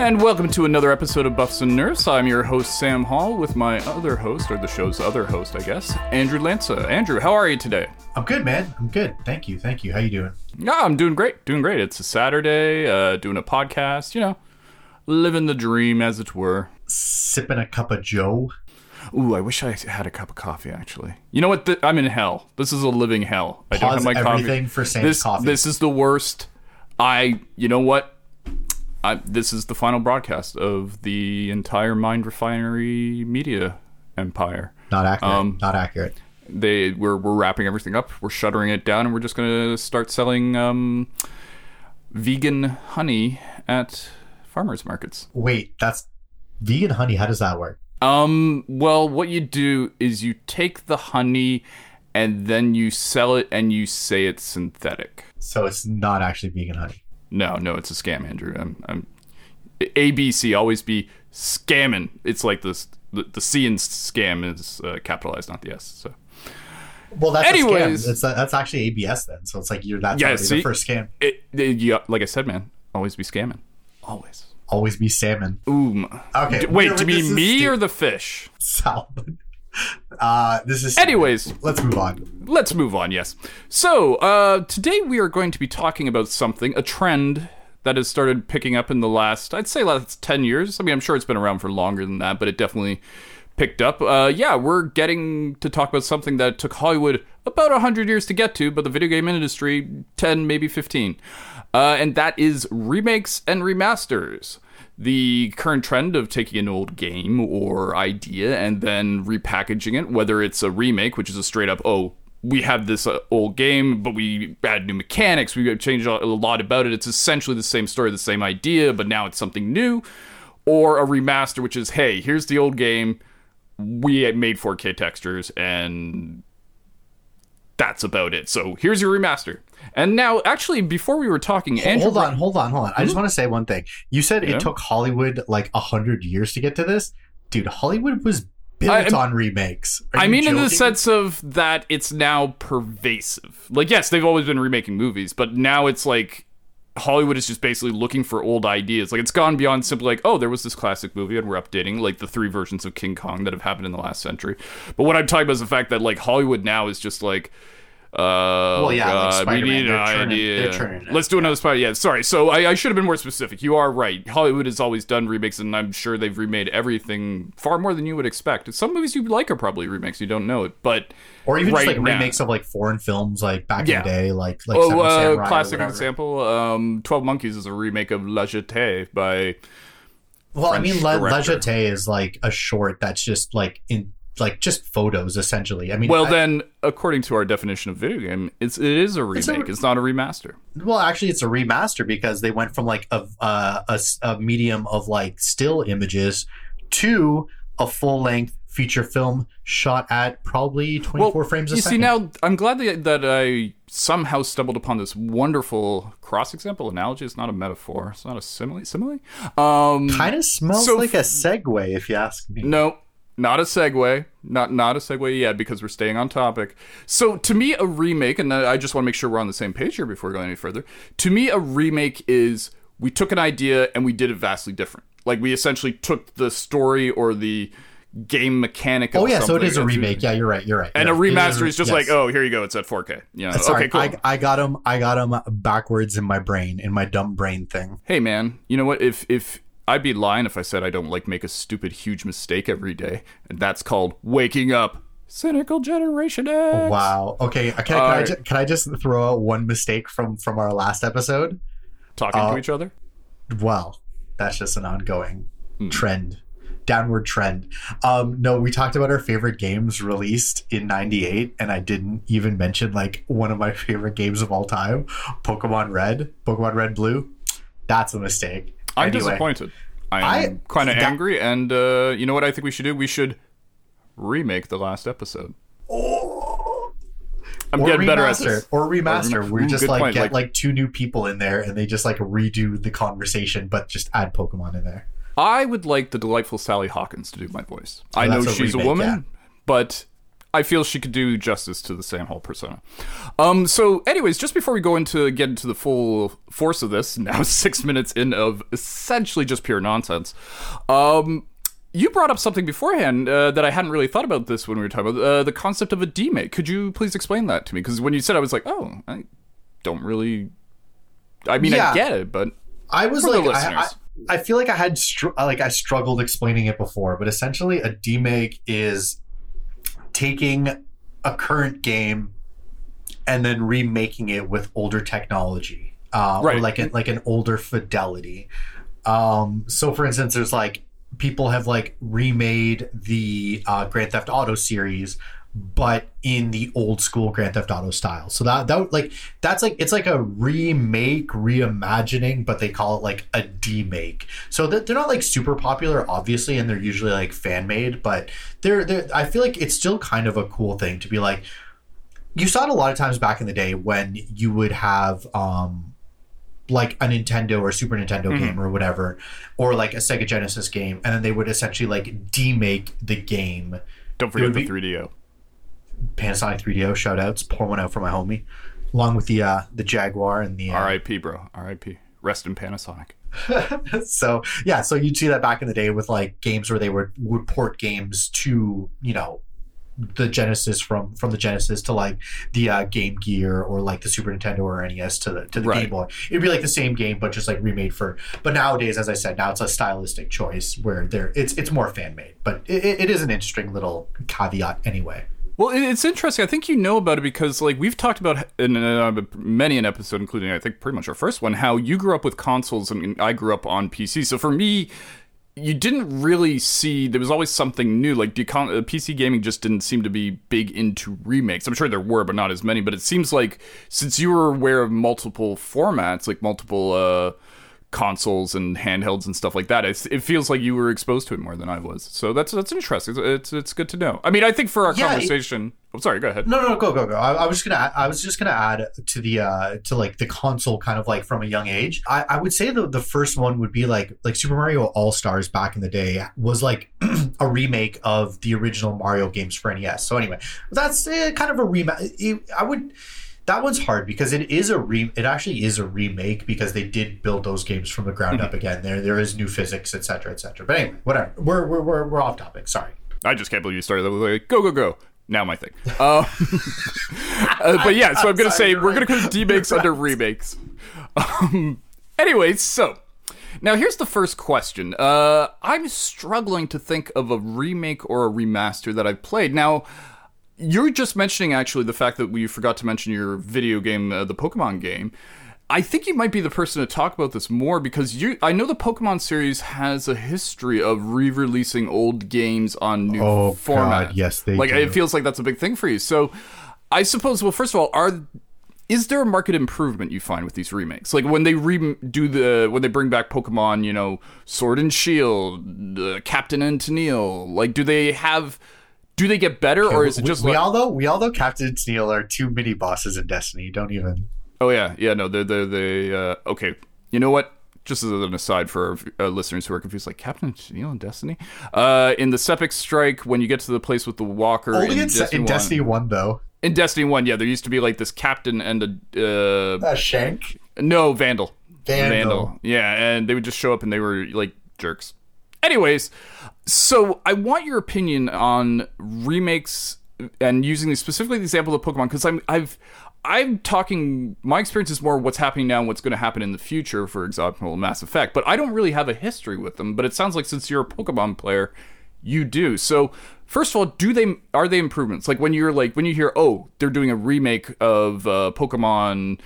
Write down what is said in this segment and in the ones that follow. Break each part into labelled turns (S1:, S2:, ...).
S1: And welcome to another episode of Buffs and Nerfs. I'm your host, Sam Hall, with my other host, or the show's other host, I guess, Andrew Lanca. Andrew, how are you today?
S2: I'm good, man. I'm good. Thank you. Thank you. How you doing?
S1: Yeah, I'm doing great. Doing great. It's a Saturday, uh, doing a podcast, you know, living the dream, as it were.
S2: Sipping a cup of Joe.
S1: Ooh, I wish I had a cup of coffee, actually. You know what? I'm in hell. This is a living hell. I
S2: Pause everything for Sam's
S1: this,
S2: coffee.
S1: This is the worst. I, you know what? I, this is the final broadcast of the entire Mind Refinery media empire.
S2: Not accurate.
S1: Um,
S2: Not accurate.
S1: They we're we're wrapping everything up. We're shuttering it down, and we're just gonna start selling um, vegan honey at farmers markets.
S2: Wait, that's vegan honey. How does that work?
S1: Um, well, what you do is you take the honey and then you sell it and you say it's synthetic.
S2: So it's not actually vegan honey.
S1: No, no, it's a scam, Andrew. I'm, I'm ABC always be scamming. It's like this the, the C in scam is uh, capitalized, not the S. So
S2: Well, that's
S1: Anyways.
S2: a scam. It's that's actually ABS then. So it's like you're that's
S1: Yeah, see?
S2: the first scam.
S1: it, it yeah, like I said, man, always be scamming. Always.
S2: Always be salmon.
S1: Ooh.
S2: Okay,
S1: D- wait, do you mean me
S2: stu-
S1: or the fish?
S2: Salmon. Uh, this is.
S1: Anyways,
S2: let's move on.
S1: let's move on, yes. So, uh, today we are going to be talking about something, a trend that has started picking up in the last, I'd say, last 10 years. I mean, I'm sure it's been around for longer than that, but it definitely picked up. Uh, yeah, we're getting to talk about something that took Hollywood about 100 years to get to, but the video game industry, 10, maybe 15. Uh, and that is remakes and remasters the current trend of taking an old game or idea and then repackaging it, whether it's a remake, which is a straight up, oh, we have this uh, old game, but we add new mechanics, we changed a a lot about it. It's essentially the same story, the same idea, but now it's something new. Or a remaster, which is, hey, here's the old game, we made 4K textures, and that's about it. So here's your remaster. And now, actually, before we were talking, Andrew
S2: hold on, hold on, hold on. I just want to say one thing. You said
S1: Hmm? Yeah.
S2: it took Hollywood like a hundred years to get to this, dude. Hollywood was built
S1: I-
S2: on remakes. Are
S1: I mean, in the sense of that it's now pervasive. Like, yes, they've always been remaking movies, but now it's like Hollywood is just basically looking for old ideas. Like, it's gone beyond simply like, oh, there was this classic movie and we're updating like the three versions of King Kong that have happened in the last century. But what I'm talking about is the fact that like Hollywood now is just like. Uh,
S2: Well, yeah, like
S1: we need an idea.
S2: they're churning it.
S1: Let's do another Spider. Yeah, sorry. So I, I should have been more specific. You are right. Hollywood has always done remakes, and I'm sure they've remade everything far more than you would expect. Some movies you like are probably remakes. You don't know it, but
S2: or even
S1: right
S2: just like
S1: now-
S2: remakes of like foreign films, like back
S1: Yeah.
S2: in the day, like like
S1: oh, uh, classic example. Um, Twelve Monkeys is a remake of La Jetée by.
S2: Well, I mean, La, La. Jetée is like a short that's just like in like just photos essentially. I mean,
S1: Well,
S2: I-
S1: then, according to our definition of video game, it's it is a
S2: It's a-
S1: remake. It's, not a remaster.
S2: well, actually, it's a remaster because they went from like a uh, a, a medium of like still images to a full length feature film shot at probably twenty four frames a
S1: you
S2: second.
S1: see now, I'm glad that, that I somehow stumbled upon this wonderful cross example analogy. It's not a metaphor. It's not a simile. Simile. Um,
S2: kind of smells
S1: So-
S2: like a segue, if you ask me.
S1: No, not a segue. Not not a segue yet because we're staying on topic. So to me, a remake, and I just want to make sure we're on the same page here before going any further. To me, a remake is we took an idea and we did it vastly different. Like we essentially took the story or the game mechanic. Of
S2: Oh yeah, so it is a remake. Yeah, you're right. You're right.
S1: And a
S2: you're right. It
S1: remaster is just
S2: yes.
S1: like, oh, here you go, it's at 4K. You know, okay, cool.
S2: I, I got him. I got him backwards in my brain, in my dumb brain thing.
S1: hey man, you know what? If if I'd be lying if I said I don't like make a stupid huge mistake every day, and that's called waking up. Cynical Generation X.
S2: Wow. Okay. Can, I- can, I,
S1: Alright.
S2: ju- can I just throw out one mistake from from our last episode?
S1: Talking
S2: Uh,
S1: to each other.
S2: Well, that's just an ongoing
S1: Hmm.
S2: trend, downward trend. Um, no, we talked about our favorite games released in '98, and I didn't even mention like one of my favorite games of all time, Pokemon Red, Pokemon Red Blue. That's a mistake.
S1: I'm
S2: Anyway,
S1: disappointed. I'm kind of angry, and uh, you know what I think we should do? We should remake the last episode. I'm
S2: Or
S1: getting better at
S2: remaster,
S1: this.
S2: or remaster.
S1: Or
S2: we just like
S1: point,
S2: get
S1: like-
S2: like, two new people in there, and they just like redo the conversation, but just add Pokemon in there.
S1: I would like the delightful Sally Hawkins to do my voice. I know
S2: that's a
S1: she's a woman,
S2: yeah.
S1: but I feel she could do justice to the Sam Hall persona. Um, so, anyways, just before we go into get into the full force of this, now six minutes in of essentially just pure nonsense. Um, you brought up something beforehand uh, that I hadn't really thought about this when we were talking about uh, the concept of a demake. Could you please explain that to me? Because when you said, I was like, oh, I don't really. I mean,
S2: Yeah.
S1: I get it, but
S2: I was like, I, I. I feel like I had str- like I struggled explaining it before, but essentially, a demake is taking a current game and then remaking it with older technology, uh, or
S1: Right.
S2: like a, like an older fidelity. Um, so, for instance, there's like people have like remade the uh, Grand Theft Auto series, but in the old school Grand Theft Auto style. So that that like that's like it's like a remake, reimagining, but they call it like a demake. So that they're not like super popular, obviously, and they're usually like fan made, but they're they're. I feel like it's still kind of a cool thing to be like. You saw it a lot of times back in the day when you would have um like a Nintendo or Super Nintendo
S1: Mhm.
S2: game or whatever, or like a Sega Genesis game, and then they would essentially like demake the game.
S1: don't forget the
S2: be-
S1: 3DO.
S2: Panasonic 3DO shoutouts. pour one out for my homie, along with the uh the Jaguar and the uh,
S1: R.I.P., bro. R.I.P. Rest in Panasonic.
S2: so yeah, so you'd see that back in the day with like games where they would would port games to you know the Genesis from from the Genesis to like the uh, Game Gear or like the Super Nintendo or NES to the to the
S1: Right.
S2: Game Boy. It'd be like the same game but just like remade for. But nowadays, as I said, now it's a stylistic choice where there it's it's more fan made. But it, it it is an interesting little caveat anyway.
S1: Well, it's interesting. I think you know about it because, like, we've talked about in uh, many an episode, including I think pretty much our first one, how you grew up with consoles and I grew up on PC. So for me, you didn't really see there was always something new. Like, the uh, PC gaming just didn't seem to be big into remakes. I'm sure there were, but not as many. But it seems like since you were aware of multiple formats, like multiple uh, consoles and handhelds and stuff like that, it, it feels like you were exposed to it more than I was. So that's that's interesting. It's it's, it's good to know. I mean, I think for our
S2: Yeah, it-
S1: conversation. oh, sorry. Go ahead.
S2: No, no, go, go, go. I, I was just gonna, I was just gonna add to the, uh, to like the console kind of like from a young age. I, I would say the the first one would be like, like Super Mario All Stars back in the day was like a remake of the original Mario games for NES. So anyway, that's uh, kind of a remake. I would. That one's hard because it is a re. It actually is a remake because they did build those games from the ground up again. There, there is new physics, etc., etc. But anyway, whatever. We're we're we're, we're off topic. Sorry.
S1: I just can't believe you started like, go, go, go. Now my thing. Uh, uh, but yeah, so I'm going to
S2: Sorry,
S1: say we're to put demakes under remakes. Um, anyways, so now here's the first question. Uh, I'm struggling to think of a remake or a remaster that I've played. Now, you're just mentioning actually the fact that we forgot to mention your video game, uh, the Pokemon game. I think you might be the person to talk about this more because you. I know the Pokemon series has a history of re-releasing old games on new
S2: Oh,
S1: formats.
S2: God, yes, they
S1: like
S2: do.
S1: it feels like that's a big thing for you. So, I suppose. Well, first of all, are is there a market improvement you find with these remakes? Like when they redo the when they bring back Pokemon, you know, Sword and Shield, uh, Captain and Tennille. Like, do they have? Do they get better, or is it just
S2: we
S1: like?
S2: all know we all know Captain and Steel are two mini bosses in Destiny. Don't even.
S1: Oh yeah, yeah. No, they're they're they. Uh, okay, you know what? Just as an aside for uh, listeners who are confused, like Captain Tennille in Destiny, uh, in the Sepiks Strike, when you get to the place with the Walker
S2: Only
S1: in,
S2: in,
S1: Destiny,
S2: in
S1: 1,
S2: Destiny One though.
S1: in Destiny One, yeah, there used to be like this captain and a uh,
S2: Uh, Shank.
S1: no Vandal.
S2: Vandal.
S1: Yeah, and they would just show up and they were like jerks. Anyways, so I want your opinion on remakes and using specifically the example of Pokemon because I'm I've I'm talking my experience is more what's happening now and what's going to happen in the future, for example, Mass Effect. But I don't really have a history with them. But it sounds like since you're a Pokemon player, you do. So first of all, do they are they improvements? Like when you're like when you hear oh they're doing a remake of uh, Pokemon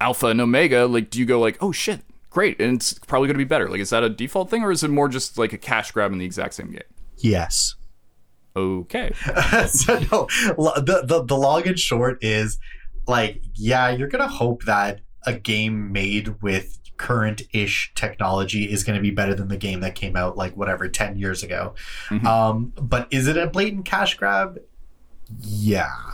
S1: Alpha and Omega, like do you go like oh shit great and it's probably going to be better? Like is that a default thing or is it more just like a cash grab in the exact same game?
S2: Yes.
S1: Okay.
S2: so no, the, the the long and short is like yeah, you're gonna hope that a game made with current-ish technology is going to be better than the game that came out like whatever 10 years ago
S1: Mhm.
S2: um but is it a blatant cash grab yeah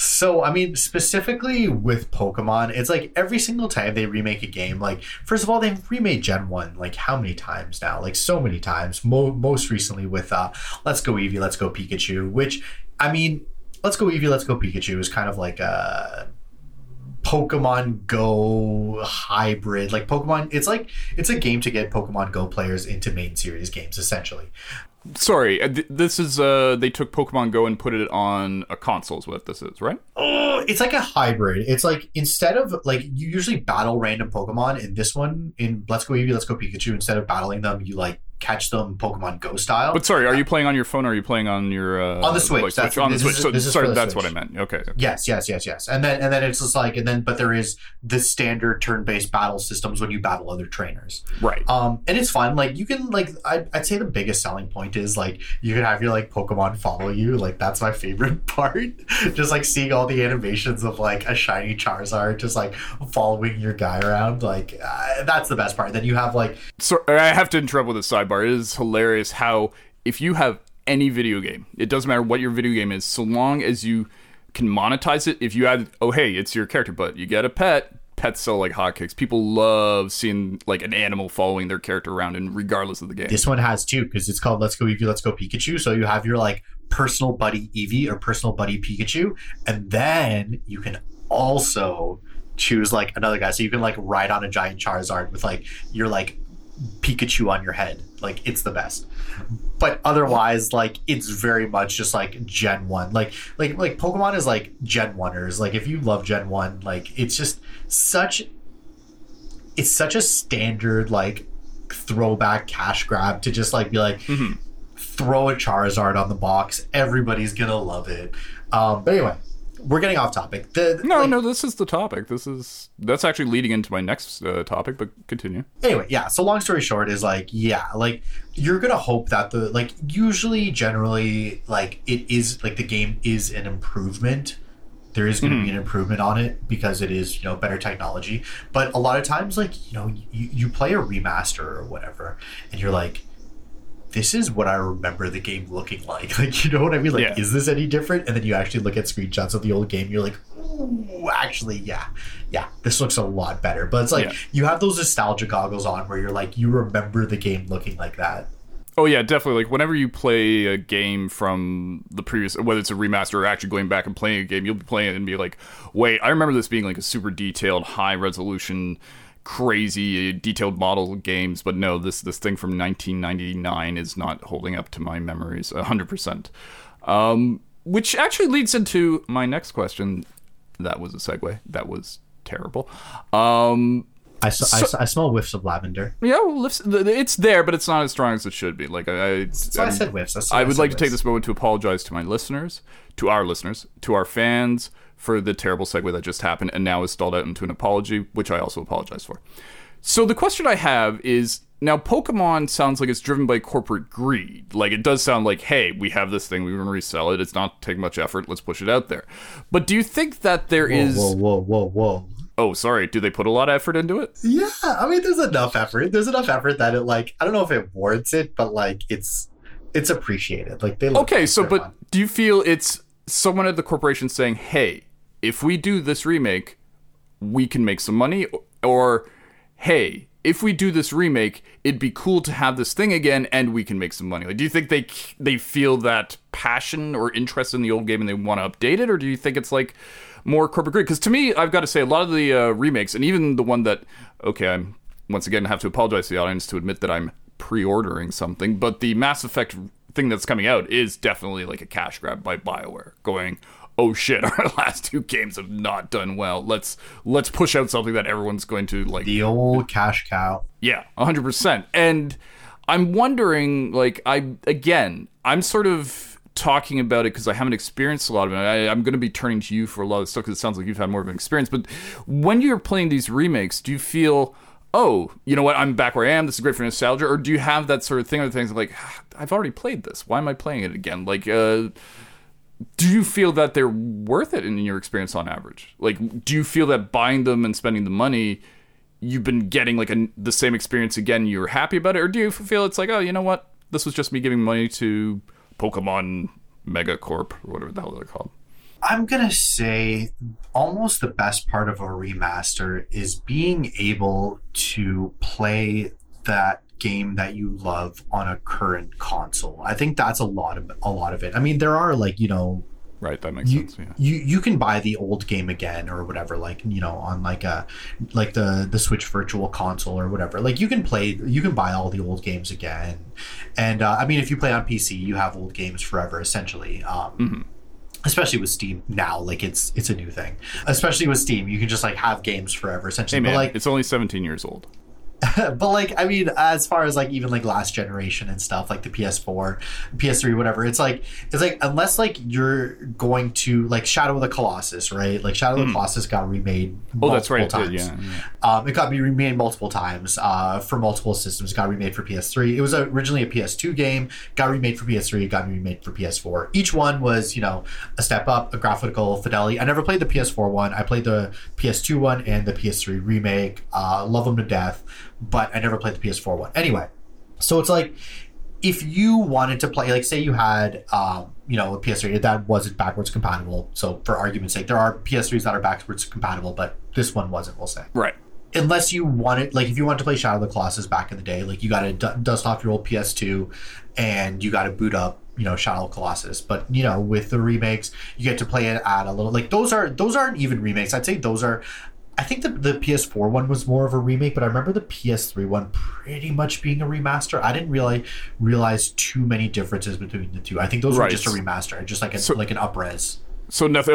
S2: so i mean specifically with pokemon it's like every single time they remake a game like first of all they've remade gen 1 like how many times now like so many times Mo- most recently with uh let's go eevee let's go pikachu which i mean Let's Go Eevee, Let's Go Pikachu is kind of like a Pokemon Go hybrid. Like Pokemon, it's like it's a game to get Pokemon Go players into main series games, essentially.
S1: Sorry, uh, this is uh they took Pokemon Go and put it on a console is what this is, right?
S2: Oh, it's like a hybrid. It's like instead of like you usually battle random Pokemon in this one in Let's Go Eevee, Let's Go Pikachu. Instead of battling them, you like catch them Pokemon Go style.
S1: But sorry, are you playing on your phone or are you playing on your uh,
S2: On the Switch,
S1: like,
S2: that's-
S1: on the Switch.
S2: is-
S1: So sorry, that's
S2: Switch.
S1: what I meant. Okay.
S2: Yes, yes, yes, yes. And then and then it's just like and then but there is the standard turn-based battle systems when you battle other trainers.
S1: Right.
S2: Um and it's fun. Like you can like I I'd say the biggest selling point is like you can have your like Pokemon follow you. Like that's my favorite part. just like seeing all the animations of like a shiny Charizard just like following your guy around. Like uh, that's the best part. Then you have like
S1: So I have to interrupt with a sidebar. It is hilarious how if you have any video game, it doesn't matter what your video game is, so long as you can monetize it. If you add, oh hey, it's your character, but you get a pet. Pets sell like hotcakes. People love seeing like an animal following their character around, and regardless of the game.
S2: This one has two because it's called Let's Go Eevee, Let's Go Pikachu. So you have your like personal buddy Eevee or personal buddy Pikachu, and then you can also choose like another guy. So you can like ride on a giant Charizard with like your like Pikachu on your head. Like it's the best. But otherwise, like it's very much just like Gen One. Like like like Pokemon is like Gen Oneers. Like if you love Gen One, like it's just such it's such a standard like throwback cash grab to just like be like
S1: Mhm.
S2: throw a Charizard on the box. Everybody's gonna love it. Um, but anyway, we're getting off topic. The,
S1: No,
S2: like-
S1: no, this is the topic. This is that's actually leading into my next uh, topic, but continue.
S2: anyway yeah so long story short is like yeah like you're gonna hope that the like usually generally like it is like the game is an improvement there is going to be an improvement on it because it is you know better technology but a lot of times like you know you, you play a remaster or whatever and you're like this is what I remember the game looking like. Like, you know what I mean? Like,
S1: Yeah.
S2: is this any different? And then you actually look at screenshots of the old game, you're like, ooh, actually, yeah, yeah, this looks a lot better. But it's like
S1: Yeah.
S2: you have those nostalgia goggles on where you're like, you remember the game looking like that.
S1: Oh yeah, definitely. Like whenever you play a game from the previous, whether it's a remaster or actually going back and playing a game, you'll be playing it and be like, "Wait, I remember this being like a super detailed, high resolution, crazy, detailed model games." But no, this this thing from 1999 is not holding up to my memories 100. percent Um, which actually leads into my next question. That was a segue. That was terrible. Um,
S2: I, s- I s- I smell whiffs of lavender.
S1: yeah, well, it's there, but it's not as strong as it should be. Like I, I,
S2: So I said whiffs.
S1: I would like to take this moment to apologize to my listeners, to our listeners, to our fans for the terrible segue that just happened and now is stalled out into an apology, which I also apologize for. So the question I have is now Pokemon sounds like it's driven by corporate greed. Like it does sound like, hey, we have this thing, we want to resell it. It's not taking much effort. Let's push it out there. But do you think that there is?
S2: Whoa, whoa, whoa, whoa, whoa.
S1: Oh, sorry. Do they put a lot of effort into it?
S2: Yeah, I mean, there's enough effort. There's enough effort that it like I don't know if it warrants it, but like it's it's appreciated. Like they
S1: Okay, so but
S2: fun.
S1: do you feel it's someone at the corporation saying, "Hey, if we do this remake, we can make some money," or "Hey, if we do this remake, it'd be cool to have this thing again, and we can make some money." Like, do you think they they feel that passion or interest in the old game and they want to update it, or do you think it's like more corporate greed? Because to me, I've got to say, a lot of the uh, remakes, and even the one that, okay, I'm once again have to apologize to the audience to admit that I'm pre-ordering something, but the Mass Effect thing that's coming out is definitely like a cash grab by BioWare going, "Oh shit, our last two games have not done well. Let's let's push out something that everyone's going to like
S2: the old cash cow.
S1: yeah, 100%. And I'm wondering, like, I, again, I'm sort of talking about it because I haven't experienced a lot of it. I, I'm going to be turning to you for a lot of stuff because it sounds like you've had more of an experience. But when you're playing these remakes, do you feel, oh, you know what, I'm back where I am. This is great for nostalgia. Or do you have that sort of thing or things like, "Ah, I've already played this. Why am I playing it again? Like, uh, do you feel that they're worth it in your experience on average? Like, do you feel that buying them and spending the money, you've been getting like a, the same experience again? You're happy about it, or do you feel it's like, oh, you know what, this was just me giving money to Pokemon Megacorp or whatever the hell they're called?
S2: I'm gonna say almost the best part of a remaster is being able to play that game that you love on a current console. I think that's a lot of a lot of it. I mean, there are like you know
S1: Right, that makes
S2: you,
S1: sense. Yeah.
S2: you you can buy the old game again or whatever like you know on like a like the the switch virtual console or whatever like you can play you can buy all the old games again and uh, i mean if you play on pc you have old games forever essentially um
S1: Mm-hmm.
S2: especially with steam now like it's it's a new thing especially with steam you can just like have games forever essentially
S1: Hey man,
S2: but like
S1: it's only 17 years old.
S2: but like i mean as far as like even like last generation and stuff like the ps4 ps3 whatever it's like it's like unless like you're going to like shadow of the colossus right like shadow of the colossus got remade
S1: Hmm. Oh, that's right. It
S2: multiple
S1: did,
S2: times.
S1: yeah, yeah.
S2: Um, it got remade multiple times uh, for multiple systems. It got remade for PS3. It was originally a PS2 game. Got remade for PS3. Got remade for PS4. Each one was, you know, a step up, a graphical fidelity. I never played the PS4 one. I played the PS2 one and the PS3 remake. Uh, love them to death, but I never played the PS4 one. Anyway, so it's like if you wanted to play, like, say you had, um, you know, a PS3 that wasn't backwards compatible. So, for argument's sake, there are PS3s that are backwards compatible, but this one wasn't. We'll say
S1: Right.
S2: unless you wanted like if you wanted to play Shadow of the Colossus back in the day, like you got to d- dust off your old PS2 and you got to boot up, you know, Shadow of the Colossus. But you know, with the remakes, you get to play it at a little like those are those aren't even remakes. I'd say those are. I think the, the PS4 one was more of a remake, but I remember the PS3 one pretty much being a remaster. I didn't really realize too many differences between the two. I think those
S1: Right.
S2: were just a remaster, just like a
S1: So-
S2: like an upres.
S1: So nothing.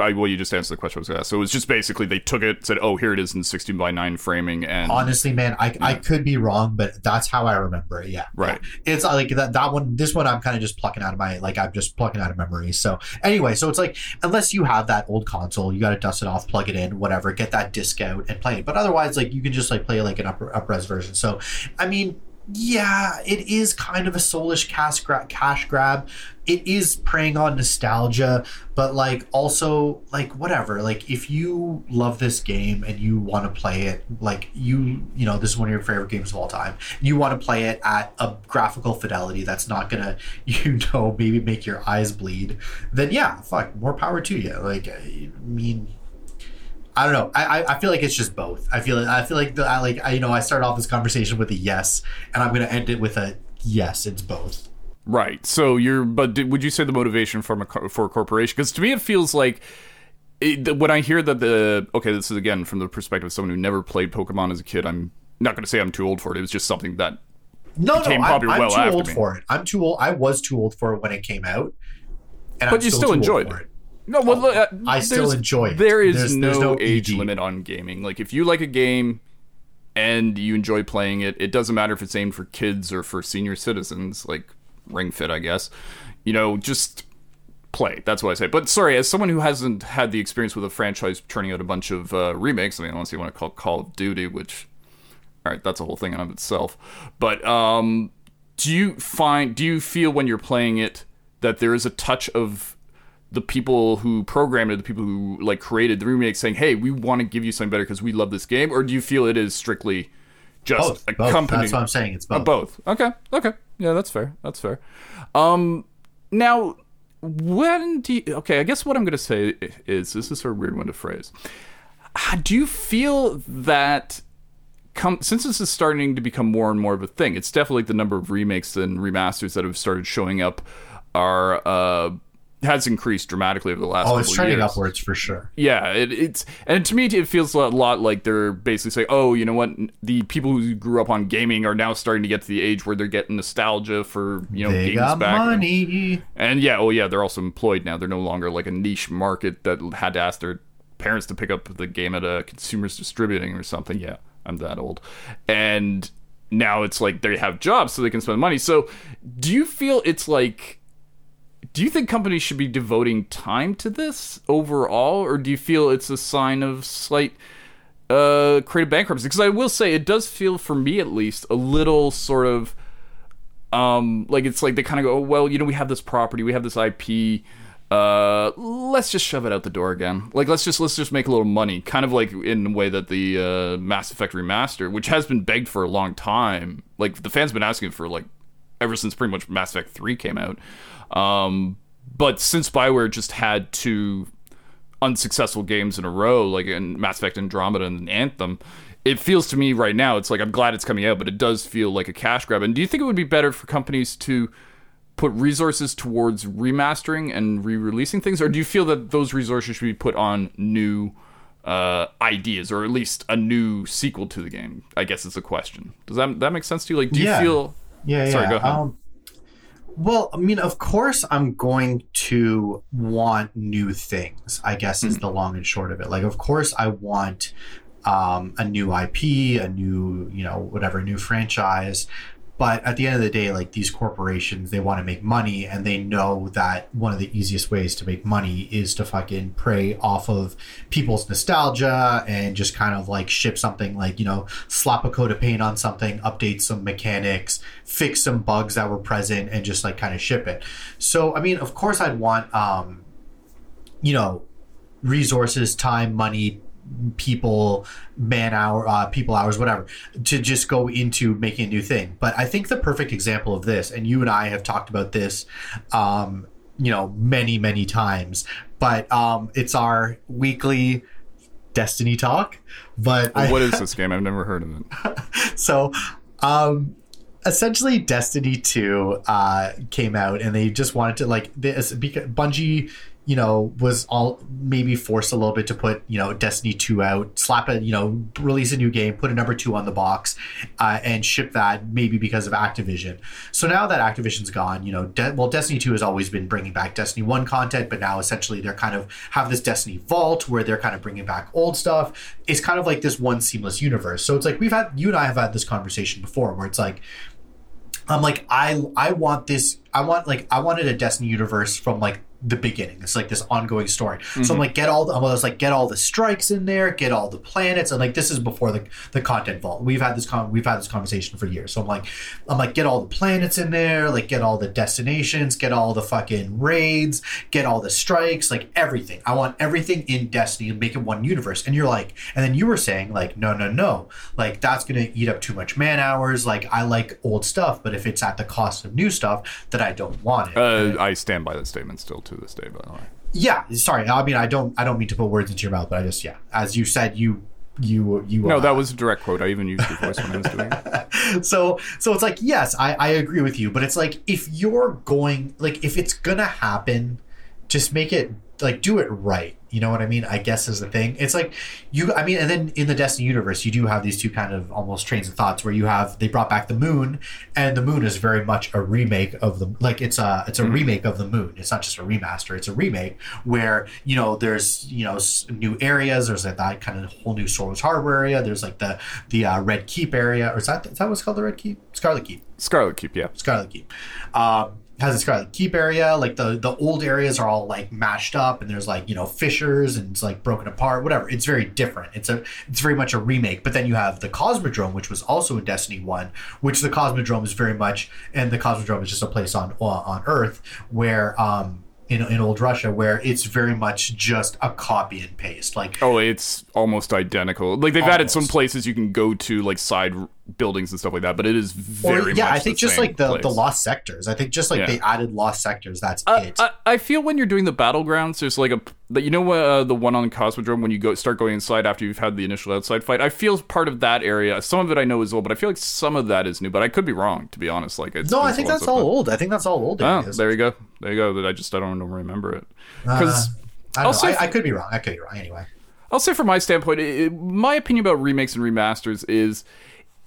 S1: I- Well, you just answered the question I was going to ask. So it was just basically they took it, said, "Oh, here it is in 16 by 9 framing," and
S2: Honestly, man, I, I could be wrong, but that's how I remember it. Yeah,
S1: Right.
S2: Yeah. It's like that that one. This one, I'm kind of just plucking out of my like I'm just plucking out of memory. So anyway, so it's like unless you have that old console, you got to dust it off, plug it in, whatever, get that disc out and play it. But otherwise, like you can just like play like an up upres version. So I mean. Yeah, it is kind of a soulish cash grab. Cash grab. It is preying on nostalgia, but like also like whatever. Like if you love this game and you want to play it, like you you know this is one of your favorite games of all time. You want to play it at a graphical fidelity that's not gonna you know maybe make your eyes bleed. Then yeah, fuck, more power to you. Like I mean. I don't know. I, I, feel like it's just both. I feel I feel like the, I like I, you know I started off this conversation with a yes, and I'm gonna end it with a yes. It's both.
S1: Right. So you're, but did, would you say the motivation from a for a corporation? Because to me, it feels like it, when I hear that the okay, this is again from the perspective of someone who never played Pokemon as a kid. I'm not going to say I'm too old for it. It was just something that
S2: No,
S1: became
S2: no, I'm,
S1: popular
S2: I'm too old
S1: me.
S2: for it. I'm too old. I was too old for it when it came out, and
S1: But
S2: I'm
S1: you still
S2: old
S1: enjoyed
S2: for
S1: it. No. Well,
S2: Oh,
S1: uh,
S2: I still enjoy it.
S1: There is
S2: There's-
S1: no,
S2: there's no
S1: age
S2: ED.
S1: limit on gaming. Like if you like a game and you enjoy playing it, it doesn't matter if it's aimed for kids or for senior citizens, like Ring Fit, I guess. You know, just play. That's what I say. But sorry, as someone who hasn't had the experience with a franchise turning out a bunch of uh, remakes, I mean, unless you want to call Call of Duty, which, all right, that's a whole thing in of itself. But um, do you find, do you feel when you're playing it that there is a touch of the people who programmed it, the people who like created the remake, saying, "Hey, we want to give you something better because we love this game," or do you feel it is strictly just
S2: Both.
S1: a
S2: both.
S1: company?
S2: That's what I'm saying. It's
S1: Uh,
S2: both.
S1: both. Okay. Okay. Yeah, that's fair. That's fair. Um, now, when do you, okay? I guess what I'm gonna say is this is a weird one to phrase. Do you feel that? Come, since this is starting to become more and more of a thing, it's definitely like the number of remakes and remasters that have started showing up are uh, has increased dramatically over the last.
S2: Oh, it's trending
S1: years.
S2: upwards for sure.
S1: Yeah, it, it's and to me it feels a lot like they're basically saying, "Oh, you know what? The people who grew up on gaming are now starting to get to the age where they're getting nostalgia for you know
S2: They
S1: games
S2: got
S1: back."
S2: money.
S1: And yeah, oh yeah, they're also employed now. They're no longer like a niche market that had to ask their parents to pick up the game at a consumers distributing or something. Yeah, I'm that old. And now it's like they have jobs so they can spend money. So, do you feel it's like do you think companies should be devoting time to this overall or do you feel it's a sign of slight uh creative bankruptcy? Because i will say it does feel for me at least a little sort of um like it's like they kind of go oh, well you know we have this property we have this ip uh let's just shove it out the door again. Like let's just let's just make a little money kind of like in the way that the uh mass effect remaster which has been begged for a long time. Like the fans been asking for like ever since pretty much mass effect 3 came out um but since bioware just had two unsuccessful games in a row, like in Mass Effect Andromeda and Anthem, it feels to me right now, it's like I'm glad it's coming out, but it does feel like a cash grab. And do you think it would be better for companies to put resources towards remastering and re-releasing things, or do you feel that those resources should be put on new uh, ideas, or at least a new sequel to the game? I guess is the question. Does that that make sense to you? Like, do you
S2: Yeah.
S1: feel?
S2: Yeah,
S1: Sorry,
S2: yeah.
S1: go ahead.
S2: Um, well, I mean, of course, I'm going to want new things. I guess
S1: Hmm.
S2: is the long and short of it. Like, of course, I want um, a new IP, a new, you know, whatever, new franchise. But at the end of the day, like these corporations, they want to make money, and they know that one of the easiest ways to make money is to fucking prey off of people's nostalgia and just kind of like ship something like you know slap a coat of paint on something, update some mechanics, fix some bugs that were present, and just like kind of ship it. So I mean, of course, I'd want um, you know resources, time, money, people, man hour, uh, people hours, whatever, to just go into making a new thing. But I think the perfect example of this, and you and I have talked about this, um, you know, many, many times, but um, it's our weekly Destiny talk. But I,
S1: What is this game? I've never heard of it.
S2: so um essentially destiny 2 uh came out and they just wanted to like this because bungie you know was all maybe forced a little bit to put you know destiny 2 out slap a you know release a new game put a number 2 on the box uh, and ship that maybe because of activision. So now that activision's gone you know De- well destiny 2 has always been bringing back destiny 1 content but now essentially they're kind of have this destiny vault where they're kind of bringing back old stuff. It's kind of like this one seamless universe. So it's like we've had you and i have had this conversation before where it's like I'm like I I want this I want like I wanted a Destiny universe from like the beginning. It's like this ongoing story. So I'm like get all the I was like get all the strikes in there, get all the planets, and like this is before the the content vault. We've had this con we've had this conversation for years. So I'm like I'm like get all the planets in there, like get all the destinations, get all the fucking raids, get all the strikes, like everything. I want everything in Destiny and make it one universe. And you're like, and then you were saying like no no no, like that's gonna eat up too much man hours. Like I like old stuff, but if it's at the cost of new stuff, that I don't want it.
S1: Uh, I stand by that statement still to this day. By the way,
S2: yeah, sorry. I mean, I don't, I don't mean to put words into your mouth, but I just, yeah, as you said, you, you, you.
S1: no,
S2: uh,
S1: that was a direct quote. I even used your voice when I was doing it.
S2: so, so it's like, yes, I, I agree with you, but it's like if you're going, like, if it's gonna happen, just make it like do it right. You know what I mean? I guess is the thing. It's like you. I mean, and then in the Destiny universe, you do have these two kind of almost trains of thoughts where you have they brought back the moon, and the moon is very much a remake of the like it's a it's a remake of the moon. It's not just a remaster; it's a remake where you know there's you know new areas. There's like that kind of whole new Sorrow's Harbor area. There's like the the uh, Red Keep area, or is that is that what's called the Red Keep? Scarlet Keep.
S1: Scarlet Keep, yeah.
S2: Scarlet Keep. Um, has a Scarlet Keep area. Like the the old areas are all like mashed up, and there's like you know fissures and it's like broken apart. Whatever. It's very different. It's a it's very much a remake. But then you have the Cosmodrome, which was also in Destiny One, which the Cosmodrome is very much, and the Cosmodrome is just a place on uh, on Earth where um in in old Russia where it's very much just a copy and paste. Like
S1: Oh, it's almost identical. Like they've added some places you can go to, like side buildings and stuff like that. But it is
S2: or,
S1: very
S2: yeah,
S1: much
S2: I think just like the, the lost sectors. I think just like
S1: Yeah.
S2: they added lost sectors. That's
S1: Uh,
S2: it.
S1: I, I feel when you're doing the battlegrounds, there's like a that you know what uh, the one on Cosmodrome when you go start going inside after you've had the initial outside fight. I feel part of that area. Some of it I know is old, but I feel like some of that is new. But I could be wrong, to be honest. Like it's
S2: No, I think that's all old. I think that's all old
S1: Oh, there you go. There you go. That I just I don't remember it because.
S2: Uh, I, don't
S1: I'll
S2: know.
S1: say
S2: I, I could be wrong. I could be wrong. Anyway,
S1: I'll say from my standpoint, it, my opinion about remakes and remasters is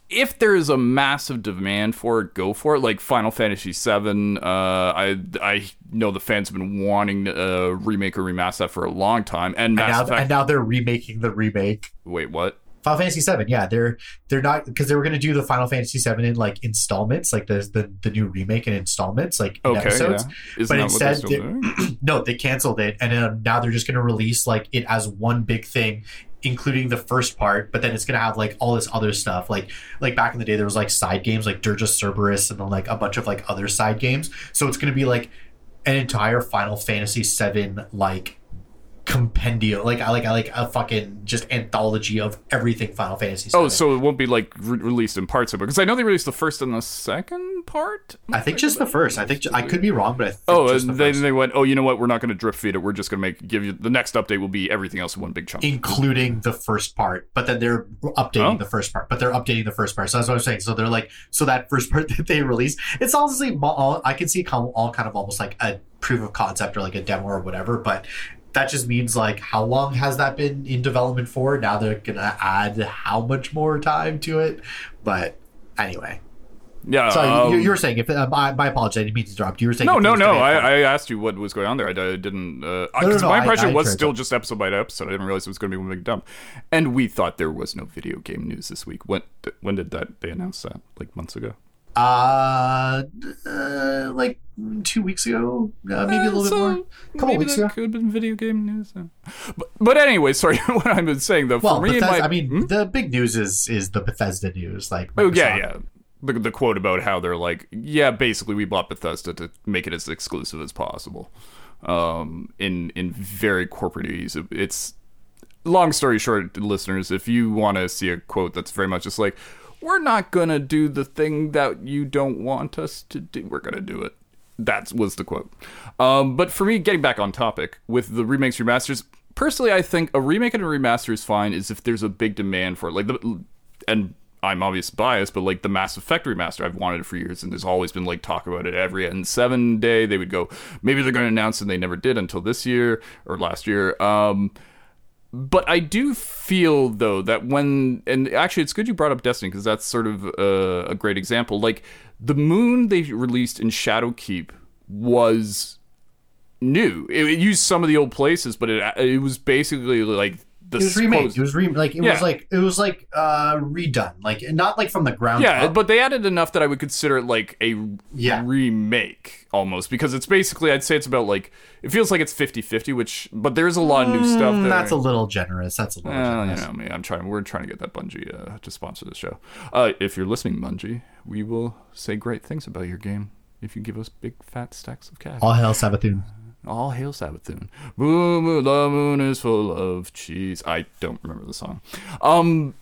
S1: if there is a massive demand for it, go for it. Like Final Fantasy VII, uh, I I know the fans have been wanting to uh, remake or remaster that for a long time. And
S2: and now, and now they're remaking the remake.
S1: wait, what?
S2: Final Fantasy VII. Yeah, they're they're not because they were going to do the Final Fantasy VII in like installments, like the the, the new remake in installments, like in
S1: Okay,
S2: episodes.
S1: yeah.
S2: But
S1: that what they're
S2: instead, they- no, they canceled it, and then now they're just going to release like it as one big thing, including the first part. But then it's going to have like all this other stuff, like like back in the day, there was like side games like Dirge Cerberus, and then like a bunch of like other side games. So it's going to be like an entire Final Fantasy VII like compendium, like I like I like a fucking just anthology of everything Final Fantasy.
S1: Oh, so it won't be like re- released in parts of it because I know they released the first and the second part.
S2: I think just the first. I think ju- I could be wrong, but I think
S1: Oh,
S2: just the
S1: then
S2: first.
S1: they went. Oh, you know what? We're not going to drip feed it. We're just going to make give you the next update will be everything else in one big chunk.
S2: including the first part, but then they're updating
S1: Oh.
S2: the first part. But they're updating the first part. So that's what I'm saying. So they're like, so that first part that they released, it's honestly, all, I can see come all kind of almost like a proof of concept or like a demo or whatever. But that just means like, how long has that been in development for? Now they're gonna add how much more time to it. But anyway,
S1: yeah.
S2: sorry,
S1: um,
S2: you, you were saying if uh, my, my apologies, I didn't mean to interrupt. You were saying
S1: no, no, no. I, I asked you what was going on there. I, I didn't. Uh,
S2: No, no, no,
S1: my impression
S2: I
S1: was still just episode by episode. I didn't realize it was going to be one big dump. And we thought there was no video game news this week. When when did that they announce that? Like months ago.
S2: Uh, uh, like two weeks ago, uh, maybe a little bit more. A couple
S1: maybe
S2: weeks ago.
S1: could have been video game news. But, but anyway, sorry. what I've been saying though,
S2: Well,
S1: for me,
S2: Bethesda,
S1: my,
S2: I mean,
S1: Hmm?
S2: the big news is is the Bethesda news. Like,
S1: Oh yeah, yeah. The, the quote about how they're like, yeah, basically we bought Bethesda to make it as exclusive as possible. Um, in in very corporate ease. It's long story short, listeners. If you want to see a quote that's very much just like, we're not gonna do the thing that you don't want us to do. We're gonna do it. That was the quote. Um, but for me, getting back on topic with the remakes, remasters. Personally, I think a remake and a remaster is fine. Is if there's a big demand for it, like the and I'm obvious biased, but like the Mass Effect remaster, I've wanted it for years, and there's always been like talk about it every N7 day. They would go, maybe they're going to announce, and they never did until this year or last year. Um, but I do feel though that when and actually it's good you brought up Destiny because that's sort of a, a great example. Like the moon they released in Shadowkeep was new. It, it used some of the old places, but it it was basically like the
S2: It was remade. It was re- like it
S1: Yeah.
S2: was like it was like uh redone. Like not like from the ground
S1: Yeah,
S2: up.
S1: but they added enough that I would consider it like a
S2: Yeah.
S1: remake almost because it's basically I'd say it's about like it feels like it's 50-50 which but there's a lot of new stuff there.
S2: Mm, that's a little generous. That's a little
S1: Well, you
S2: generous.
S1: know me. I'm trying. We're trying to get that Bungie uh, to sponsor the show. Uh, if you're listening, Bungie, we will say great things about your game if you give us big fat stacks of cash.
S2: All hail Savathûn.
S1: All hail Savathûn. Boom, boom, the moon is full of cheese. I don't remember the song. Um,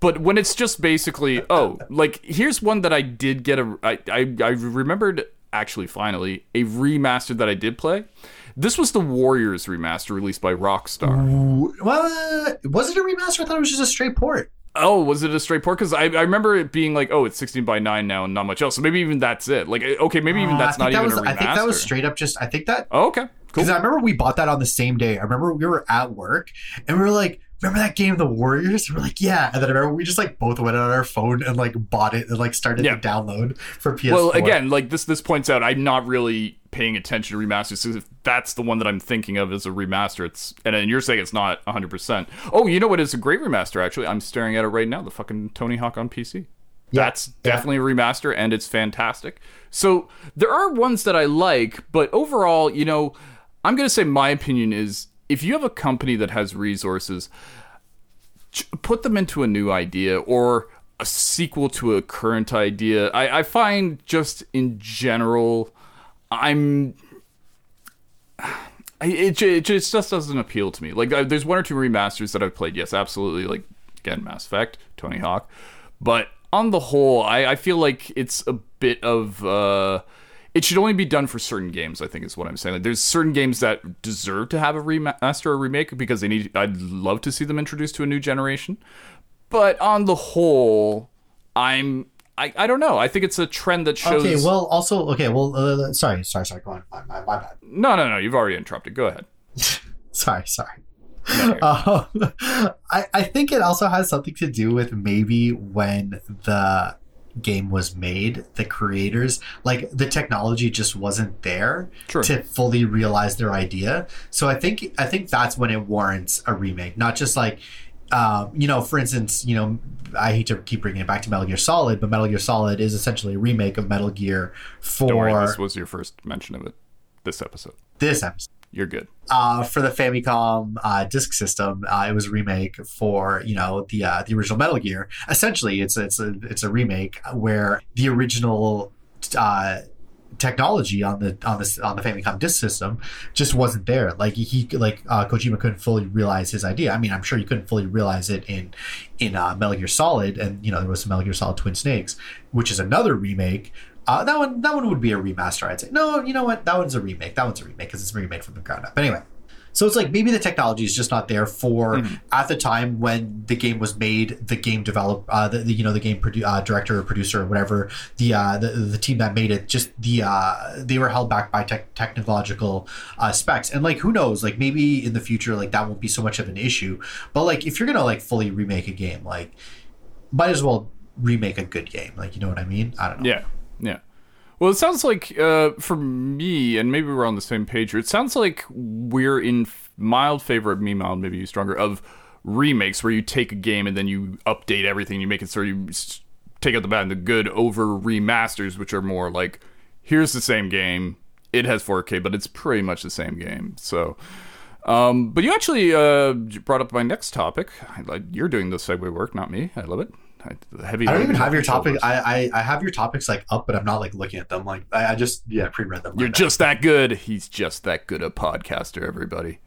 S1: but when it's just basically, oh, like here's one that I did get a, I, I, I remembered actually finally a remaster that I did play. This was the Warriors remaster released by Rockstar.
S2: Well, was it a remaster? I thought it was just a straight port.
S1: Oh, was it a straight port? Because I, I remember it being like, oh, it's 16 by 9 now and not much else. So maybe even that's it. Like, okay, maybe even
S2: Uh,
S1: that's
S2: I
S1: not
S2: that
S1: even
S2: was,
S1: a remaster.
S2: I think that was straight up just. I think that
S1: Oh, okay, cool.
S2: Because I remember we bought that on the same day. I remember we were at work and we were like, remember that game, The Warriors? And we're like, yeah. And then I remember we just like both went on our phone and like bought it and like started
S1: Yeah.
S2: to download for PS4.
S1: Well, again, like this this points out I'm not really paying attention to remasters. So if that's the one that I'm thinking of as a remaster, it's and then you're saying it's not 100%. Oh, you know what is a great remaster actually? I'm staring at it right now, the fucking Tony Hawk on PC.
S2: Yeah.
S1: That's definitely a remaster and it's fantastic. So there are ones that I like, but overall, you know, I'm going to say my opinion is if you have a company that has resources, put them into a new idea or a sequel to a current idea. I, I find just in general, I'm. It, it just doesn't appeal to me. Like, there's one or two remasters that I've played. Yes, absolutely. Like, again, Mass Effect, Tony Hawk. But on the whole, I, I feel like it's a bit of. Uh, it should only be done for certain games. I think is what I'm saying. Like, there's certain games that deserve to have a remaster or remake because they need. I'd love to see them introduced to a new generation. But on the whole, I'm. I, I don't know. I think it's a trend that shows.
S2: okay, well, also, okay, well, uh, sorry, sorry, sorry, go on. My, my, my bad.
S1: no, no, no. You've already interrupted. Go ahead.
S2: Sorry, sorry.
S1: No,
S2: Um, I, I think it also has something to do with maybe when the game was made, the creators, like the technology just wasn't there
S1: True.
S2: to fully realize their idea. So I think I think that's when it warrants a remake, not just like. Um, you know, for instance, you know, I hate to keep bringing it back to Metal Gear Solid, but Metal Gear Solid is essentially a remake of Metal Gear for
S1: Don't worry. This was your first mention of it this episode.
S2: this episode.
S1: You're good.
S2: uh, for the Famicom uh, disk system. Uh, it was a remake for you know the uh, the original Metal Gear. Essentially, it's it's a it's a remake where the original uh, technology on the on this on the Famicom disk system just wasn't there. Like he like uh, Kojima couldn't fully realize his idea. I mean, I'm sure he couldn't fully realize it in in uh, Metal Gear Solid, and you know there was some Metal Gear Solid Twin Snakes, which is another remake. Uh, that one that one would be a remaster. I'd say no. You know what? That one's a remake. That one's a remake because it's remade from the ground up. Anyway. So it's like maybe the technology is just not there for mm-hmm. at the time when the game was made. The game develop, uh, the, the you know the game produ- uh, director or producer or whatever the, uh, the the team that made it just the uh, they were held back by te- technological uh, specs and like who knows like maybe in the future like that won't be so much of an issue. But like if you're gonna like fully remake a game like might as well remake a good game like you know what I mean? I don't know.
S1: Yeah, yeah. Well, it sounds like uh, for me, and maybe we're on the same page here. It sounds like we're in mild favor of me, mild, maybe you stronger of remakes, where you take a game and then you update everything, you make it so you take out the bad and the good over remasters, which are more like here's the same game, it has 4K, but it's pretty much the same game. So. Um, but you actually uh, brought up my next topic. You're doing the segue work, not me. I love it.
S2: I, heavy. I don't even have your topic. I, I, I have your topics like up, but I'm not like looking at them. Like I, I just yeah pre-read them.
S1: You're right just now. that good. He's just that good a podcaster. Everybody.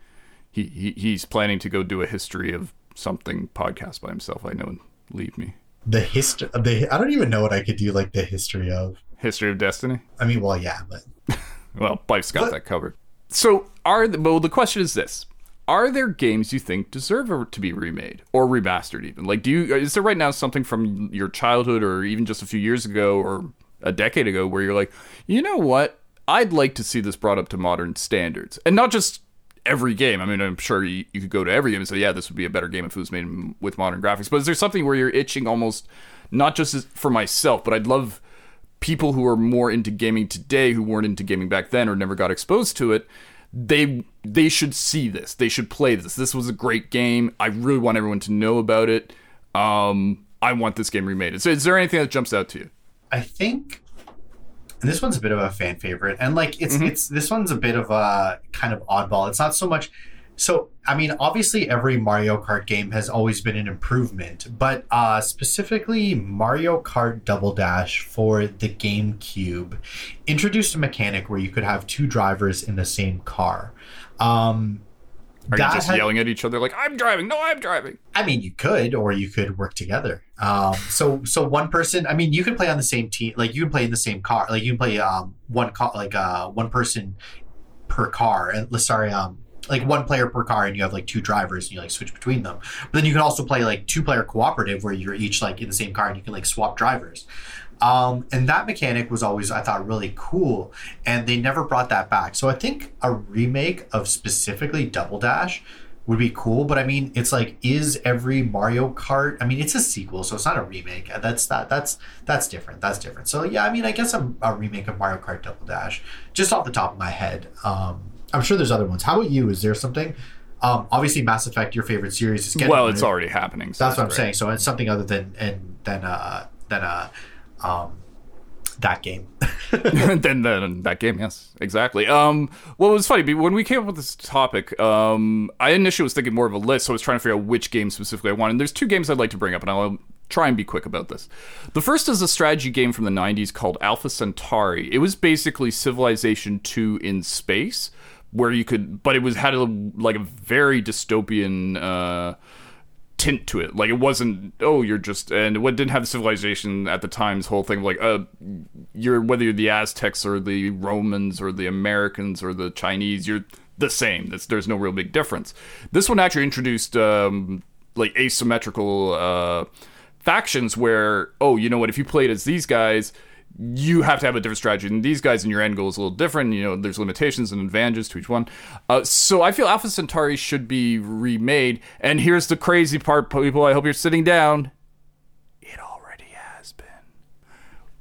S1: He, he he's planning to go do a history of something podcast by himself. I know and leave me.
S2: The history. The I don't even know what I could do. Like the history of
S1: history of Destiny.
S2: I mean, well, yeah, but
S1: well, Byf's got but, that covered. So are the, well, the question is this: are there games you think deserve to be remade or remastered even? Like do you is there right now something from your childhood or even just a few years ago or a decade ago where you're like you know what? I'd like to see this brought up to modern standards. And not just every game. I mean i'm sure you, you could go to every game and say yeah this would be a better game if it was made with modern graphics. But is there something where you're itching almost not just for myself but i'd love people who are more into gaming today who weren't into gaming back then or never got exposed to it they they should see this. They should play this. This was a great game. I really want everyone to know about it. Um, I want this game remade. So, is there anything that jumps out to you?
S2: I think and this one's a bit of a fan favorite, and like it's mm-hmm. it's this one's a bit of a kind of oddball. It's not so much. So I mean, obviously, every Mario Kart game has always been an improvement, but uh, specifically Mario Kart Double Dash for the GameCube introduced a mechanic where you could have two drivers in the same car. Um,
S1: Are you just had, yelling at each other like I'm driving? No, I'm driving.
S2: I mean, you could, or you could work together. Um, so so one person. I mean, you can play on the same team. Like you can play in the same car. Like you can play um one car, like uh one person per car. And sorry, um like one player per car and you have like two drivers and you like switch between them. But then you can also play like two player cooperative where you're each like in the same car and you can like swap drivers. Um, and that mechanic was always I thought really cool, and they never brought that back. So I think a remake of specifically Double Dash would be cool. But I mean, it's like, is every Mario Kart? I mean, it's a sequel, so it's not a remake. That's that. That's that's different. That's different. So yeah, I mean, I guess a, a remake of Mario Kart Double Dash, just off the top of my head. Um, I'm sure there's other ones. How about you? Is there something? Um, obviously, Mass Effect, your favorite series, is
S1: getting. Well, it's already happening.
S2: So that's, what I'm saying. So it's something other than and than uh than uh um that game.
S1: then, then that game, yes, exactly. Um, well, it was funny when we came up with this topic. Um, I initially was thinking more of a list, so I was trying to figure out which game specifically I wanted. And there's two games I'd like to bring up, and I'll try and be quick about this. The first is a strategy game from the 90s called Alpha Centauri. It was basically Civilization 2 in space where you could, but it was had a like a very dystopian uh, tint to it. Like it wasn't, oh, you're just, and what didn't have the civilization at the time's whole thing. Like, uh, you're whether you're the Aztecs or the Romans or the Americans or the Chinese, you're the same. There's, there's no real big difference. This one actually introduced um, like asymmetrical uh, factions where, oh, you know what? If you played as these guys you have to have a different strategy. And these guys and your end goal is a little different. You know, there's limitations and advantages to each one. Uh, so I feel Alpha Centauri should be remade. And here's the crazy part, people. I hope you're sitting down. It already has been.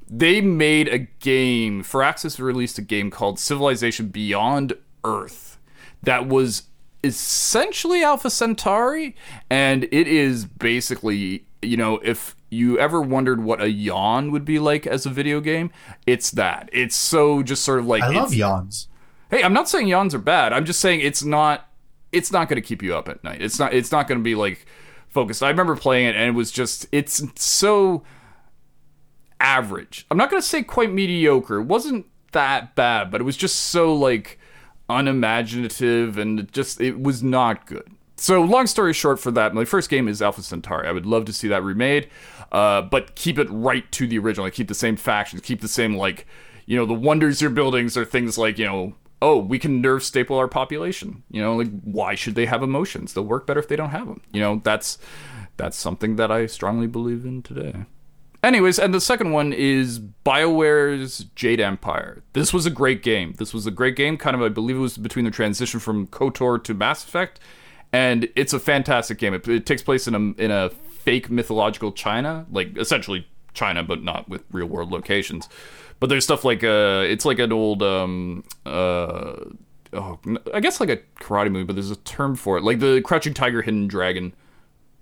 S1: They made a game. Firaxis released a game called Civilization Beyond Earth that was essentially Alpha Centauri, and it is basically, you know, if you ever wondered what a yawn would be like as a video game, it's that. It's so just sort of like
S2: I love yawns.
S1: Hey, I'm not saying yawns are bad. I'm just saying it's not it's not going to keep you up at night. It's not it's not going to be like focused. I remember playing it and it was just it's so average. I'm not going to say quite mediocre. It wasn't that bad, but it was just so like unimaginative and it just it was not good. So long story short, for that, my first game is Alpha Centauri. I would love to see that remade, uh, but keep it right to the original. Like, keep the same factions, keep the same like, you know, the wonders your buildings are things like you know, oh, we can nerve staple our population. You know, like why should they have emotions? They'll work better if they don't have them. You know, that's that's something that I strongly believe in today. Anyways, and the second one is BioWare's Jade Empire. This was a great game. This was a great game. Kind of, I believe it was between the transition from KOTOR to Mass Effect, and it's a fantastic game. It, it takes place in a in a fake mythological China, like essentially China, but not with real world locations. But there's stuff like uh, it's like an old um uh oh I guess like a karate movie, but there's a term for it, like the Crouching Tiger, Hidden Dragon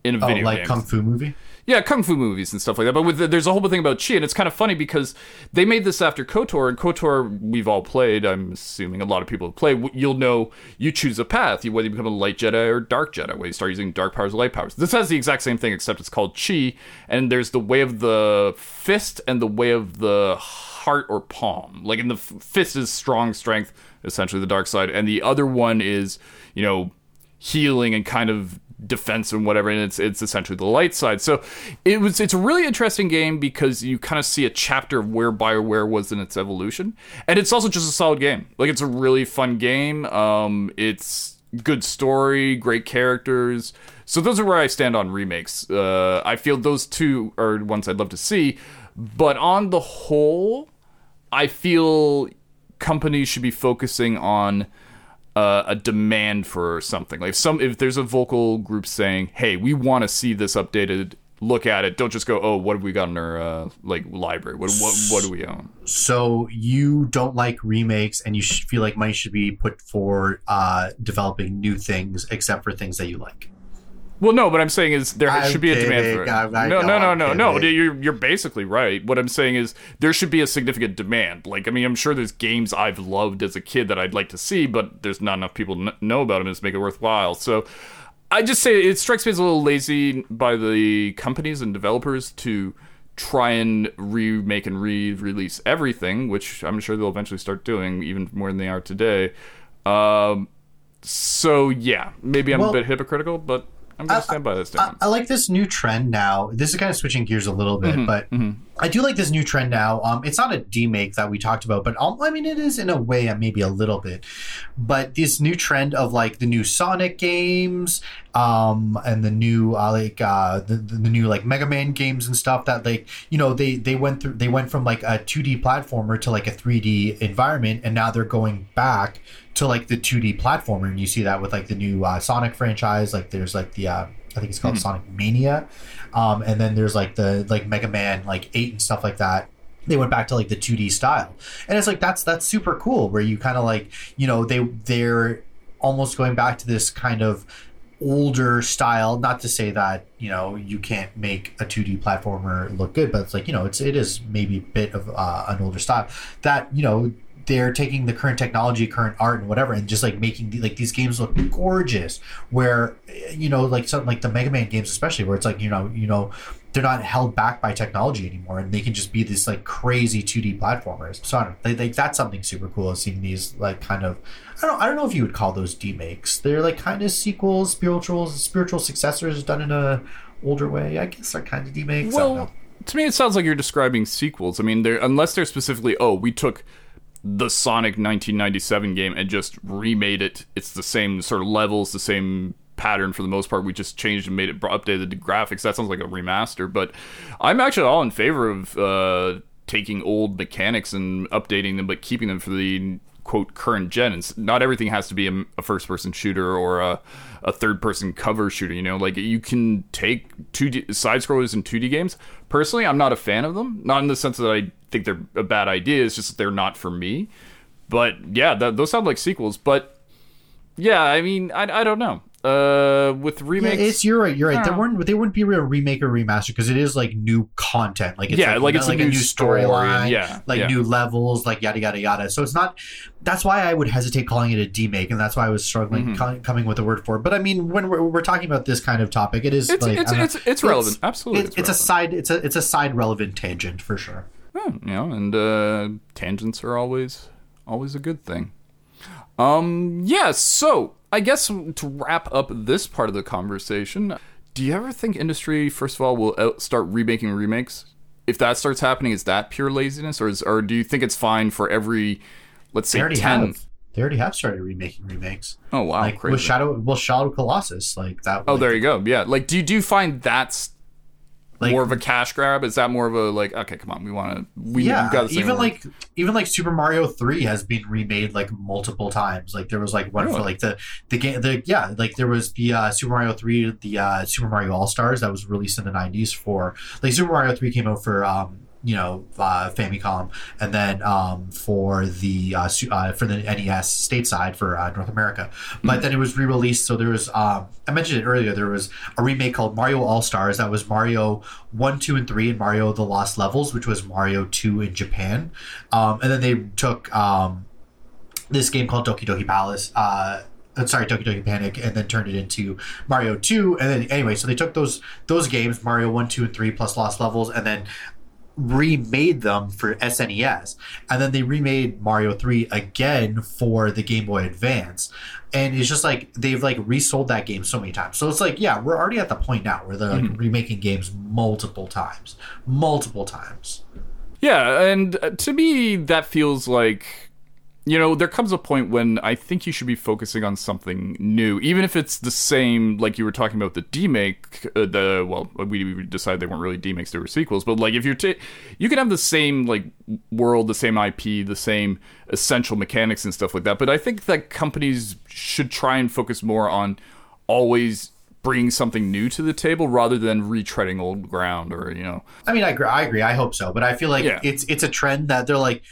S1: in a
S2: Oh,
S1: video
S2: like kung fu movie.
S1: Yeah, kung fu movies and stuff like that. But with the, there's a whole thing about chi, and it's kind of funny because they made this after Kotor, and Kotor we've all played. I'm assuming a lot of people have played. You'll know you choose a path, you, whether you become a light Jedi or dark Jedi, whether you start using dark powers or light powers. This has the exact same thing, except it's called chi, and there's the way of the fist and the way of the heart or palm. Like in the f- fist is strong strength, essentially the dark side, and the other one is you know healing and kind of defense and whatever and it's it's essentially the light side. So it was it's a really interesting game because you kind of see a chapter of where bioware was in its evolution. And it's also just a solid game. Like it's a really fun game. Um it's good story great characters. So those are where i stand on remakes. Uh i feel those two are ones i'd love to see. But on the whole i feel companies should be focusing on uh, a demand for something. Like if some if there's a vocal group saying, "Hey, we want to see this updated." Look at it. Don't just go, "Oh, what have we got in our uh, like library? What what what do we own?"
S2: So you don't like remakes, and you feel like money should be put for uh, developing new things, except for things that you like.
S1: Well, no, what I'm saying is there
S2: I'm
S1: should be a demand for it.
S2: I
S1: no,
S2: know,
S1: no, no,
S2: I'm
S1: no, no. You're you're basically right. What I'm saying is there should be a significant demand. Like, I mean, I'm sure there's games I've loved as a kid that I'd like to see, but there's not enough people kn- know about them to make it worthwhile. So, I just say it strikes me as a little lazy by the companies and developers to try and remake and re-release everything, which I'm sure they'll eventually start doing, even more than they are today. Um, so yeah, maybe I'm
S2: Well,
S1: a bit hypocritical, but I'm gonna stand by this
S2: I,
S1: statement.
S2: I like this new trend now. This is kind of switching gears a little bit, but I do like this new trend now. Um, it's not a demake that we talked about, but um, I mean, it is in a way, maybe a little bit. But this new trend of like the new Sonic games, um, and the new uh, like uh, the, the the new like Mega Man games and stuff that like you know they they went through they went from like a 2D platformer to like a 3D environment, and now they're going back to like the 2D platformer, and you see that with like the new uh, Sonic franchise. Like there's like the uh, I think it's called Sonic Mania, um, and then there's like the like Mega Man like eight and stuff like that. They went back to like the 2D style, and it's like that's that's super cool. Where you kind of like you know they they're almost going back to this kind of older style not to say that you know you can't make a 2d platformer look good but it's like you know it's it is maybe a bit of uh, an older style that you know they're taking the current technology current art and whatever and just like making the, like these games look gorgeous where you know like something like the mega man games especially where it's like you know you know they're not held back by technology anymore and they can just be these like crazy 2d platformers so i don't they, they, that's something super cool of seeing these like kind of I don't, I don't know if you would call those demakes. They're like kind of sequels, spiritual spiritual successors done in a older way. I guess they're kind of demakes. I don't know.
S1: Well, to me, it sounds like you're describing sequels. I mean, they're unless they're specifically, oh, we took the Sonic 1997 game and just remade it. It's the same sort of levels, the same pattern for the most part. We just changed and made it updated the graphics. That sounds like a remaster. But I'm actually all in favor of uh, taking old mechanics and updating them, but keeping them for the quote current gen. And not everything has to be a, a first person shooter or a, a third person cover shooter. You know, like you can take two side scrollers in 2D games. Personally, I'm not a fan of them. Not in the sense that I think they're a bad idea. It's just that they're not for me. But yeah, that, those sound like sequels. But yeah, I mean, I, I don't know. Uh, with
S2: Yeah,
S1: remakes,
S2: it's you're right. You're right. They
S1: Yeah.
S2: weren't. They wouldn't be a remake or remaster because it is like new content. Like it's
S1: Yeah, like it's a new story,
S2: storyline.
S1: yeah,
S2: like
S1: yeah.
S2: new levels. Like yada yada yada. So it's not. That's why I would hesitate calling it a demake, and that's why I was struggling
S1: Mm-hmm.
S2: co- coming with a word for it. But I mean, when we're, we're talking about this kind of topic, it is
S1: it's
S2: like
S1: it's
S2: I'm
S1: it's, it's relevant. Absolutely,
S2: it- it's a side. It's a it's a side relevant tangent for sure.
S1: Oh, you know, and uh, tangents are always always a good thing. Um, yeah. So I guess to wrap up this part of the conversation, do you ever think industry, first of all, will out- start remaking remakes? If that starts happening, is that pure laziness, or is, or do you think it's fine for every, let's say, ten?
S2: have. They already have started remaking remakes.
S1: Oh wow,
S2: like
S1: crazy.
S2: with Shadow, well, Shadow Colossus, like that.
S1: oh,
S2: like,
S1: there you go. Yeah, like, do you do you find that's
S2: like,
S1: more of a cash grab? Is that more of a like, okay, come on, we want to, we
S2: yeah,
S1: we've got
S2: even
S1: where-
S2: like even like Super Mario Three has been remade like multiple times. Like there was like one
S1: Really?
S2: for like the the game, the yeah, like there was the uh, Super Mario Three, the uh, Super Mario All Stars that was released in the '90s for like Super Mario Three came out for um you know uh, Famicom, and then um for the uh, uh for the NES stateside for uh, North America, but then it was re-released. So there was um I mentioned it earlier. There was a remake called Mario All Stars that was Mario one, two, and three, and Mario the Lost Levels, which was Mario two in Japan. Um, and then they took um, this game called Doki Doki Palace. Uh, uh, sorry, Doki Doki Panic, and then turned it into Mario Two. And then anyway, so they took those those games, Mario One, Two, and Three, plus Lost Levels, and then remade them for SNES, and then they remade Mario 3 again for the Game Boy Advance. And it's just like they've like resold that game so many times. So it's like, yeah, we're already at the point now where they're like remaking games multiple times. Multiple times.
S1: Yeah, and uh, to me, that feels like, you know, there comes a point when I think you should be focusing on something new, even if it's the same, like you were talking about the demake. Uh, the well, we, we decided they weren't really demakes; they were sequels. But like, if you're, ta you can have the same like world, the same IP, the same essential mechanics and stuff like that. But I think that companies should try and focus more on always bringing something new to the table rather than retreading old ground or you know
S2: I mean, I agree. I agree. I hope so, but I feel like
S1: Yeah.
S2: it's it's a trend that they're like,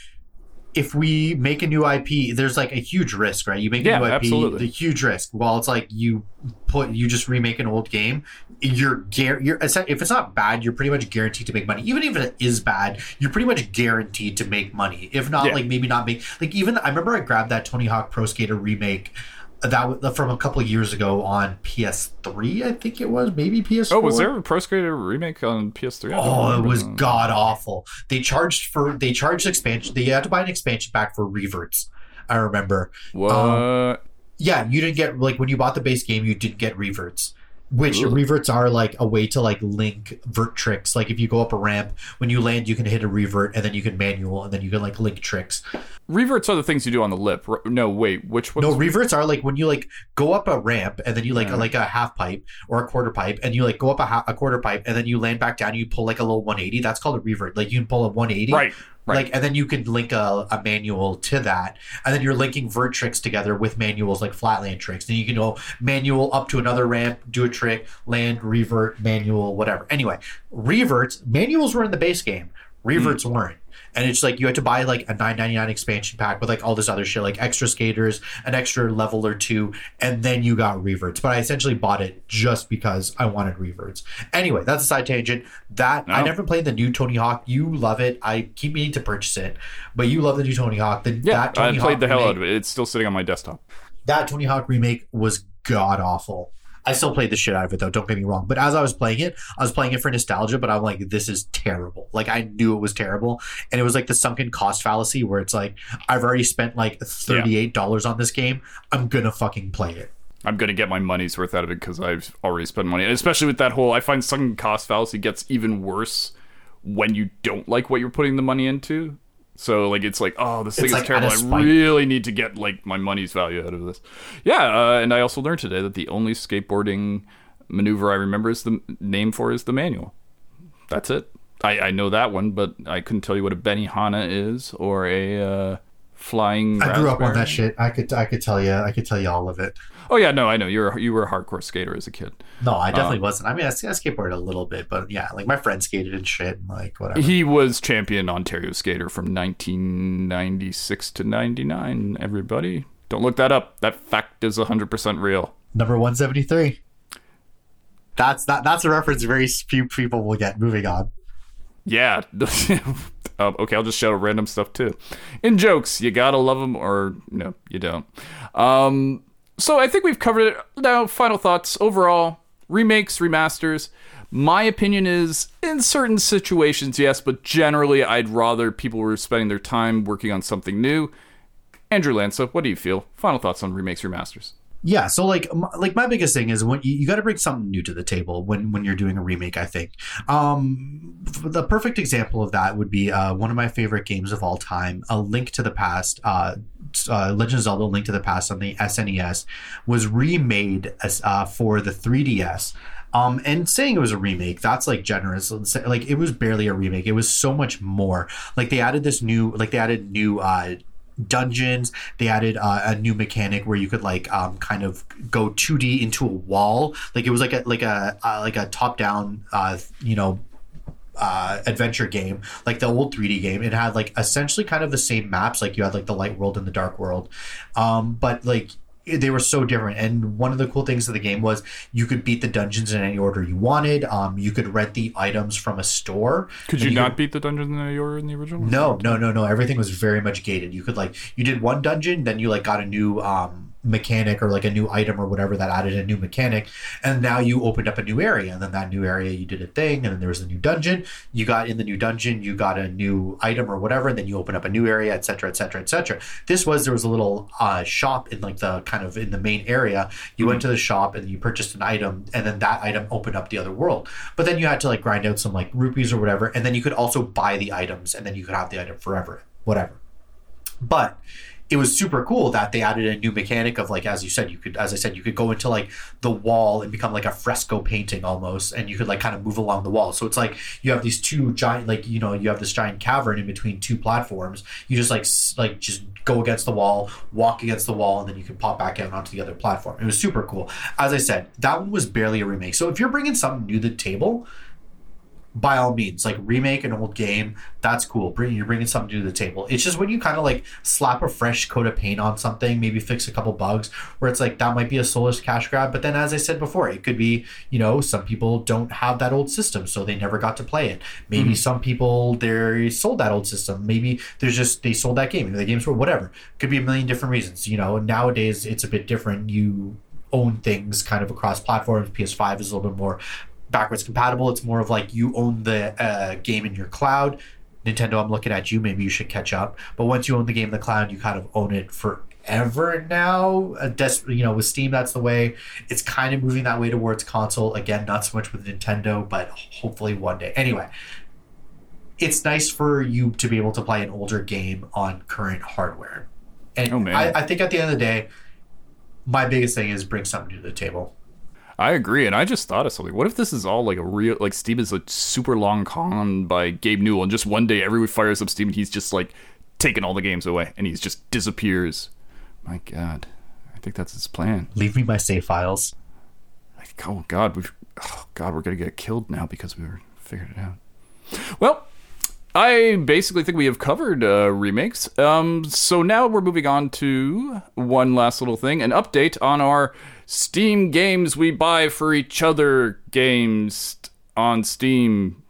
S2: if we make a new IP, there's like a huge risk, right? You make
S1: Yeah,
S2: a new IP,
S1: absolutely.
S2: the huge risk. While it's like you put you just remake an old game, you're you're if it's not bad, you're pretty much guaranteed to make money. Even if it is bad, you're pretty much guaranteed to make money. If not,
S1: Yeah.
S2: like maybe not make like even I remember I grabbed that Tony Hawk Pro Skater remake. That was from a couple years ago on PS3, I think it was maybe PS4.
S1: oh was there a pro skater remake on ps3
S2: Oh, it was god awful. They charged for they charged expansion. They had to buy an expansion pack for reverts. I remember.
S1: what
S2: Um, Yeah, you didn't get like when you bought the base game, you didn't get reverts. Which
S1: Ugh.
S2: reverts are like a way to like link vert tricks. Like if you go up a ramp, when you land, you can hit a revert, and then you can manual, and then you can like link tricks.
S1: reverts are the things you do on the lip no wait which ones
S2: No, reverts are like when you like go up a ramp and then you like
S1: Yeah.
S2: like a half pipe or a quarter pipe and you like go up a, ha- a quarter pipe and then you land back down and you pull like a little 180. That's called a revert. Like you can pull a 180.
S1: right right
S2: Like and then you can link a, a manual to that, and then you're linking vert tricks together with manuals like flatland tricks. Then you can go manual up to another ramp, do a trick, land, revert, manual, whatever. Anyway, reverts manuals were in the base game. Reverts hmm. weren't. And it's like you had to buy like a 9.99 expansion pack with like all this other shit, like extra skaters, an extra level or two, and then you got reverts. But I essentially bought it just because I wanted reverts. Anyway, that's a side tangent. That I never played the new Tony Hawk. You love it. I keep meaning to purchase it, but you love the new Tony Hawk. The,
S1: yeah
S2: that Tony
S1: i played
S2: Hawk
S1: the hell
S2: remake,
S1: out of it it's still sitting on my desktop
S2: That Tony Hawk remake was god awful. I still played the shit out of it though. Don't get me wrong. But as I was playing it, I was playing it for nostalgia. But I'm like, this is terrible. Like I knew it was terrible, and it was like the sunken cost fallacy where it's like, I've already spent like thirty eight dollars on this game. I'm gonna fucking play it.
S1: i'm gonna get my money's worth out of it because i've already spent money and especially with that whole i find sunk cost fallacy gets even worse when you don't like what you're putting the money into so like it's like oh this thing
S2: It's
S1: is terrible. I really need to get like my money's value out of this. Yeah uh, and i also learned today that the only skateboarding maneuver i remember is the name for is the manual. That's it. I, I know that one but i couldn't tell you what a benihana is or a uh, flying
S2: I grew up on that shit. I could I could tell you I could tell you all of it.
S1: oh yeah no i know you're you were a hardcore skater as a kid
S2: No, I definitely
S1: Um,
S2: wasn't. I mean, I, I skateboarded a little bit, but yeah, like my friends skated and shit, and like whatever.
S1: He was champion Ontario skater from 1996 to 99. Everybody, don't look that up. That fact is 100% real.
S2: Number one seventy three. That's that. That's a reference very few people will get. Moving on.
S1: Yeah. Um, okay, I'll just shout out random stuff too. In jokes, you gotta love them or no, you don't. Um, so I think we've covered it. Now, final thoughts. Overall, remakes, remasters. My opinion is in certain situations, yes, but generally, I'd rather people were spending their time working on something new. Andrew Lanca, what do you feel? Final thoughts on remakes, remasters?
S2: Yeah, so like like my biggest thing is when you, you got to bring something new to the table when when you're doing a remake. I think um, the perfect example of that would be uh, one of my favorite games of all time, A Link to the Past. Uh, uh, Legend of Zelda: Link to the Past on the SNES was remade as, uh, for the 3DS. Um, and saying it was a remake, that's like generous. Like it was barely a remake. It was so much more. Like they added this new, like they added new uh, dungeons. They added uh, a new mechanic where you could like um, kind of go 2D into a wall. Like it was like a like a uh, like a top down, uh, you know, uh, adventure game, like the old 3D game. It had like essentially kind of the same maps, like you had like the light world and the dark world, um, but like they were so different. And one of the cool things of the game was you could beat the dungeons in any order you wanted. Um, you could rent the items from a store.
S1: Could you not beat the dungeons in the order in the original?
S2: No, no, no, no. Everything was very much gated. You could like you did one dungeon, then you like got a new um mechanic or like a new item or whatever that added a new mechanic and now you opened up a new area and then that new area you did a thing and then there was a new dungeon. You got in the new dungeon you got a new item or whatever and then you open up a new area etc etc etc this was there was a little uh, shop in like the kind of in the main area. You went to the shop and you purchased an item and then that item opened up the other world. But then you had to like grind out some like rupees or whatever and then you could also buy the items and then you could have the item forever whatever. But it was super cool that they added a new mechanic of like as you said you could as i said you could go into like the wall and become like a fresco painting almost and you could like kind of move along the wall. So it's like you have these two giant like you know you have this giant cavern in between two platforms. You just like like just go against the wall walk against the wall and then you can pop back out onto the other platform. It was super cool. As i said that one was barely a remake. So if you're bringing something new to the table by all means, like remake an old game, that's cool. Bring you're bringing something to the table. It's just when you kind of like slap a fresh coat of paint on something, maybe fix a couple bugs, where it's like that might be a soulless cash grab. But then, as I said before, it could be you know some people don't have that old system, so they never got to play it. Maybe mm-hmm. some people they sold that old system. Maybe there's just they sold that game. The game's for whatever. Could be a million different reasons. You know, nowadays it's a bit different. You own things kind of across platforms. PS5 is a little bit more backwards compatible. It's more of like you own the uh, game in your cloud. Nintendo, I'm looking at you. Maybe you should catch up. But once you own the game in the cloud, you kind of own it forever now. Uh, des- you know, with Steam, that's the way. It's kind of moving that way towards console. Again, not so much with Nintendo, but hopefully one day. Anyway, it's nice for you to be able to play an older game on current hardware. And
S1: Oh, man.
S2: I, I think at the end of the day, my biggest thing is bring something to the table.
S1: I agree, and I just thought of something. What if this is all like a real, like Steam is a super long con by Gabe Newell, and just one day everyone fires up Steam and he's just like taking all the games away, and he's just disappears. My God, I think that's his plan.
S2: Leave me my save files.
S1: Like, oh God, we've, oh God, we're gonna get killed now because we were figured it out. Well, I basically think we have covered uh, remakes. Um, so now we're moving on to one last little thing an update on our Steam games we buy for each other games on Steam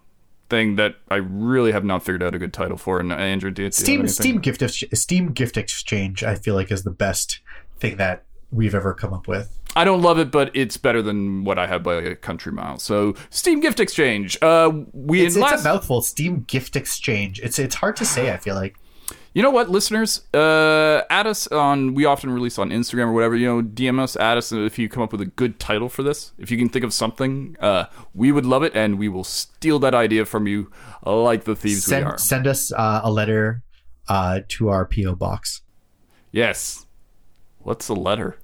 S1: thing that I really have not figured out a good title for. And uh, Andrew, do do
S2: Steam? Steam gift Steam gift exchange. I feel like is the best thing that we've ever come up with.
S1: I don't love it, but it's better than what I have by a country mile. So Steam Gift Exchange. Uh, we
S2: It's, it's
S1: last
S2: a mouthful. Steam gift exchange. It's it's hard to say. I feel like
S1: You know what, listeners? Uh, add us on. We often release on Instagram or whatever. You know, DM us, add us if you come up with a good title for this. If you can think of something, uh, we would love it, and we will steal that idea from you, like the thieves we are.
S2: send send us uh, a letter uh, to our PO box.
S1: Yes. What's a letter?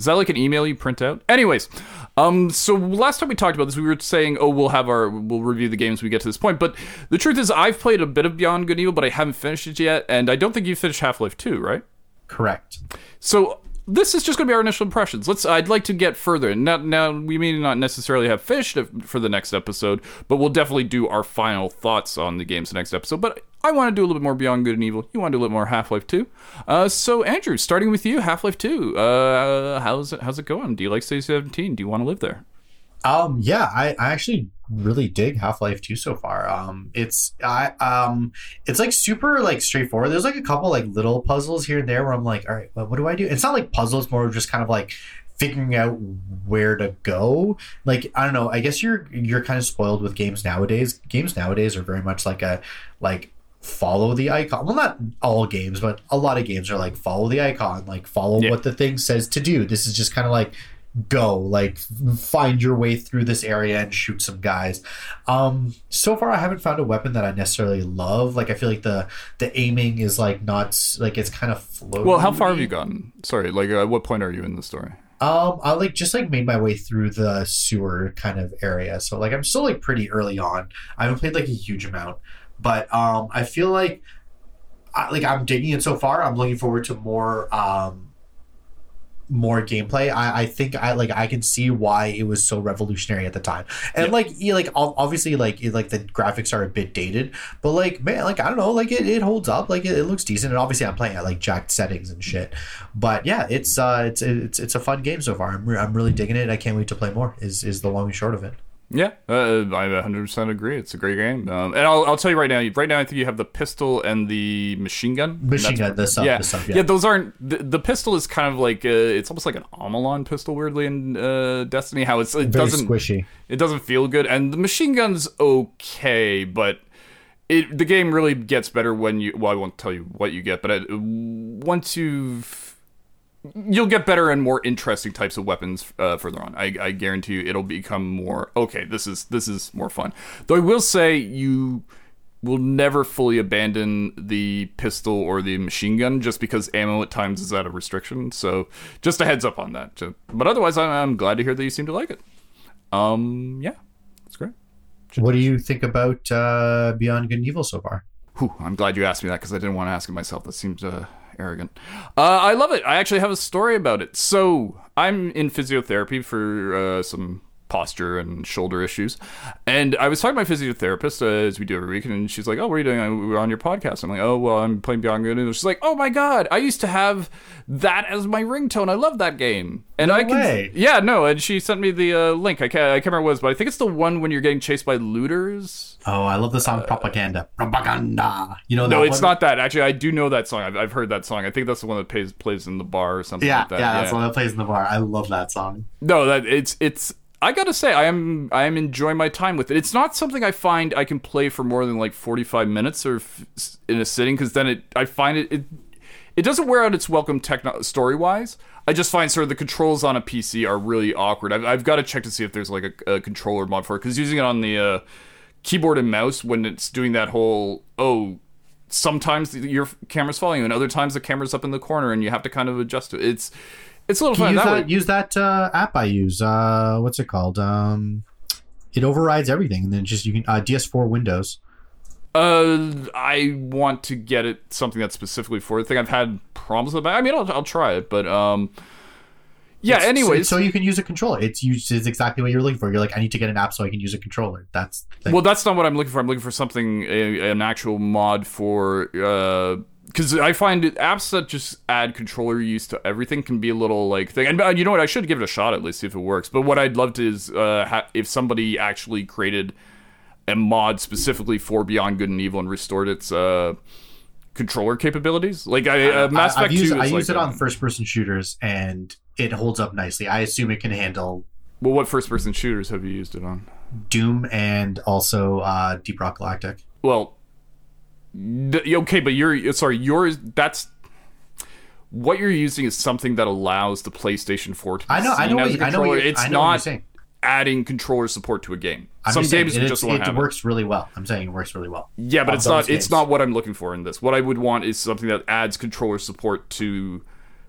S1: Is that like an email you print out? Anyways, um, so last time we talked about this, we were saying, oh, we'll have our, we'll review the games we get to this point. But the truth is, I've played a bit of Beyond Good and Evil, but I haven't finished it yet, and I don't think you finished Half Life Two, right?
S2: Correct.
S1: So this is just going to be our initial impressions. Let's. I'd like to get further. Now, now we may not necessarily have it for the next episode, but we'll definitely do our final thoughts on the games next episode. But I want to do a little bit more Beyond Good and Evil. You want to do a little more Half Life Two. Uh, so Andrew, starting with you, Half Life Two. Uh, how's it? How's it going? Do you like City Seventeen? Do you want to live there?
S2: Um, yeah, I, I actually really dig Half Life Two so far. Um, it's I um, it's like super like straightforward. There's like a couple like little puzzles here and there where I'm like, all right, well, what do I do? It's not like puzzles, more just kind of like figuring out where to go. Like I don't know. I guess you're you're kind of spoiled with games nowadays. Games nowadays are very much like a like follow the icon. Well, not all games, but a lot of games are like follow the icon, like follow
S1: Yeah.
S2: what the thing says to do. This is just kind of like go, like find your way through this area and shoot some guys. Um, so far, I haven't found a weapon that I necessarily love. Like I feel like the the aiming is like not like it's kind of floaty.
S1: Well, how far have you gotten? Sorry, like at what point are you in the story?
S2: Um, I like just like made my way through the sewer kind of area. So like I'm still like pretty early on. I haven't played like a huge amount, but um, I feel like I, like I'm digging it so far. I'm looking forward to more um more gameplay. I, I think I like I can see why it was so revolutionary at the time. And
S1: Yeah.
S2: like you like obviously like it, like the graphics are a bit dated, but like man, like I don't know, like it, it holds up. Like it, it looks decent. And obviously I'm playing at like jacked settings and shit. But yeah, it's uh it's it's it's a fun game so far. I'm, re- I'm really digging it. I can't wait to play more. Is is the long and short of it.
S1: Yeah, uh, I 100% agree. It's a great game. Um, and I'll, I'll tell you right now, right now I think you have the pistol and the machine gun.
S2: Machine gun, the sub,
S1: yeah.
S2: the
S1: yeah,
S2: yeah.
S1: those aren't. The, the pistol is kind of like, uh, it's almost like an Omolon pistol, weirdly, in uh, Destiny. How it's, it
S2: Very
S1: doesn't
S2: squishy.
S1: it doesn't feel good and the machine gun's okay but it the game really gets better when you well i won't tell you what you get but it, once you've you'll get better and more interesting types of weapons uh, further on. I, I guarantee you it'll become more okay this is this is more fun. Though i will say you will never fully abandon the pistol or the machine gun just because ammo at times is out of restriction. So just a heads up on that. But otherwise i'm, glad to hear that you seem to like it. Um yeah it's great.
S2: What do you think about uh, Beyond Good and Evil so far?
S1: Whew, I'm glad you asked me that because I didn't want to ask it myself. That seems uh, arrogant. Uh, I love it. I actually have a story about it. So I'm in physiotherapy for uh, some posture and shoulder issues, and I was talking to my physiotherapist uh, as we do every week, and she's like, "Oh, what are you doing? Uh, We're on your podcast." I'm like, "Oh, well, I'm playing Beyond Good." And she's like, "Oh my god, I used to have that as my ringtone. I love that game." And I can,
S2: way.
S1: yeah, no. And she sent me the uh, link. I can't, I can't remember what it was, but I think it's the one when you're getting chased by looters.
S2: Oh, I love the song Propaganda. Propaganda. You know that
S1: No, it's
S2: one?
S1: not that. Actually, I do know that song. I've, I've heard that song. I think that's the one that plays plays in the bar or something
S2: Yeah,
S1: like that.
S2: yeah, that's the one that plays in the bar. I love that song.
S1: No, that it's it's. I gotta say, I am I am enjoying my time with it. It's not something I find I can play for more than like forty five minutes or f- in a sitting because then it I find it it it doesn't wear out its welcome techno- story wise. I just find sort of the controls on a PC are really awkward. I've, I've got to check to see if there's like a, a controller mod for it because using it on the uh, keyboard and mouse when it's doing that whole oh sometimes your camera's following you and other times the camera's up in the corner and you have to kind of adjust to it. It's it's a little fun
S2: Use
S1: that,
S2: that, use that uh, app I use. Uh, what's it called? Um, it overrides everything, and then just you can uh, DS4 Windows.
S1: Uh, I want to get it something that's specifically for the thing. I've had problems with that. I mean, I'll, I'll try it, but um, yeah.
S2: It's-
S1: anyways,
S2: so, so you can use a controller. It's used it's exactly what you're looking for. You're like, I need to get an app so I can use a controller. That's
S1: well, that's not what I'm looking for. I'm looking for something, a, an actual mod for. Uh, because I find it, apps that just add controller use to everything can be a little like thing. And uh, you know what? I should give it a shot at least see if it works. But what I'd love to is uh, ha- if somebody actually created a mod specifically for Beyond Good and Evil and restored its uh, controller capabilities. Like I, uh, Mass Effect
S2: used,
S1: 2 is
S2: I
S1: like
S2: used it on first person shooters, and it holds up nicely. I assume it can handle
S1: Well, what first-person shooters have you used it on?
S2: Doom and also uh, Deep Rock Galactic.
S1: Well, okay, but you're sorry. Yours that's what you're using is something that allows the PlayStation 4 to be
S2: I know, I
S1: seen
S2: know,
S1: as
S2: what,
S1: a
S2: I know,
S1: controller. it's
S2: I know what you're
S1: not adding controller support to a game.
S2: I'm
S1: Some
S2: saying,
S1: games
S2: it,
S1: just
S2: it, works really well. I'm saying it works really well.
S1: Yeah, but it's not.
S2: games.
S1: It's not what I'm looking for in this. What I would want is something that adds controller support to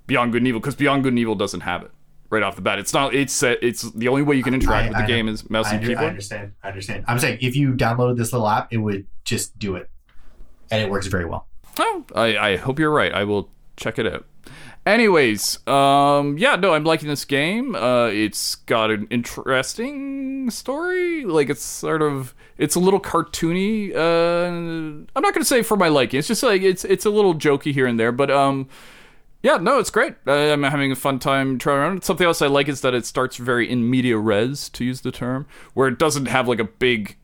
S1: Beyond Good and Evil because Beyond Good and Evil doesn't have it right off the bat. It's not. It's uh, it's the only way you can interact
S2: I-
S1: with the
S2: I-
S1: game is mouse
S2: I,
S1: and
S2: under- I understand. I understand. I'm saying if you downloaded this little app, it would just do it, and it works very well.
S1: Oh, I, I hope you're right. I will check it out. Anyways, um, yeah, no, I'm liking this game. Uh, it's got an interesting story. Like it's sort of, it's a little cartoony. Uh, I'm not gonna say for my liking. It's just like it's it's a little jokey here and there, but um, yeah, no, it's great. Uh, I'm having a fun time trying around. Something else I like is that it starts very in media res, to use the term, where it doesn't have like a big,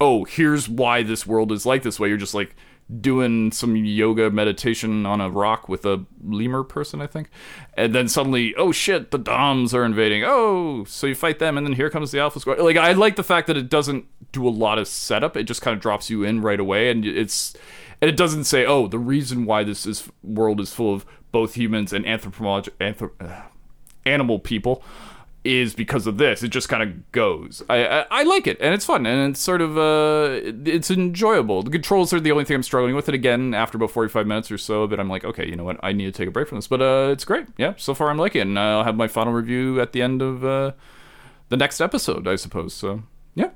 S1: oh, here's why this world is like this way. You're just like doing some yoga meditation on a rock with a lemur person, I think. And then suddenly, oh shit, the DomZ are invading. Oh, so you fight them, and then here comes the Alpha Squad. Like, I like the fact that it doesn't do a lot of setup. It just kind of drops you in right away, and it's and it doesn't say, oh, the reason why this is world is full of both humans and anthropological anthrop- uh, animal people is because of this. It just kind of goes. I, I, I like it, and it's fun, and it's sort of uh, it's enjoyable. The controls are the only thing I'm struggling with. It again after about 45 minutes or so, but I'm like, okay, you know what? I need to take a break from this. But uh, it's great. Yeah, so far I'm liking it, and I'll have my final review at the end of uh, the next episode, I suppose. So yeah,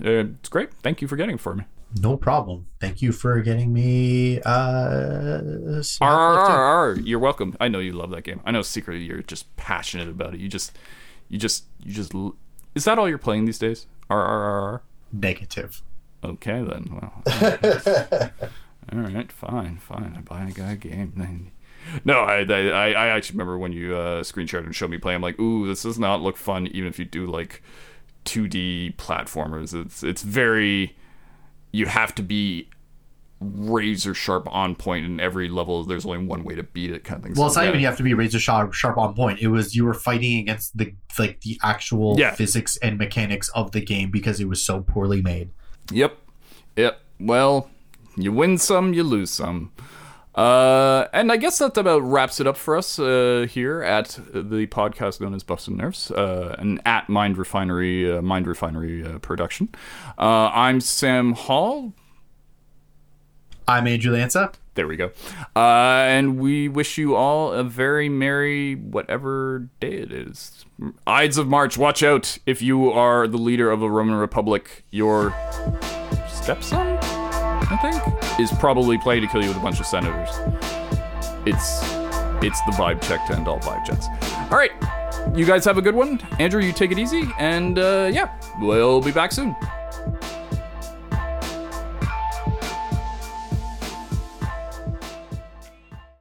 S1: uh, it's great. Thank you for getting it for me.
S2: No problem. Thank you for getting me. Uh,
S1: RRR, you're welcome. I know you love that game. I know secretly you're just passionate about it. You just, you just, you just. l- Is that all you're playing these days? RRR.
S2: Negative.
S1: Okay then. Well. all right. Fine. Fine. I buy a guy a game. Then. No, I, I I actually remember when you uh, screen shared and showed me play. I'm like, ooh, this does not look fun. Even if you do like 2D platformers, it's it's very. You have to be razor sharp on point in every level. There's only one way to beat it, kind of thing.
S2: Well,
S1: So,
S2: it's not
S1: yeah.
S2: even you have to be razor sharp, sharp on point. It was you were fighting against the like the actual
S1: Yeah.
S2: physics and mechanics of the game because it was so poorly made.
S1: Yep. Yep. Well, you win some, you lose some. Uh, and I guess that about wraps it up for us uh, here at the podcast known as Buffs and Nerfs, uh, and at Mind Refinery, uh, Mind Refinery uh, production. Uh, I'm Sam Hall.
S2: I'm Andrew Lanca.
S1: There we go. Uh, and we wish you all a very merry whatever day it is. Ides of March, watch out if you are the leader of a Roman Republic. Your stepson, I think, is probably Play to kill you with a bunch of senators. It's it's the vibe check to end all vibe checks. All right, you guys have a good one. Andrew, you take it easy, and uh, yeah, we'll be back soon.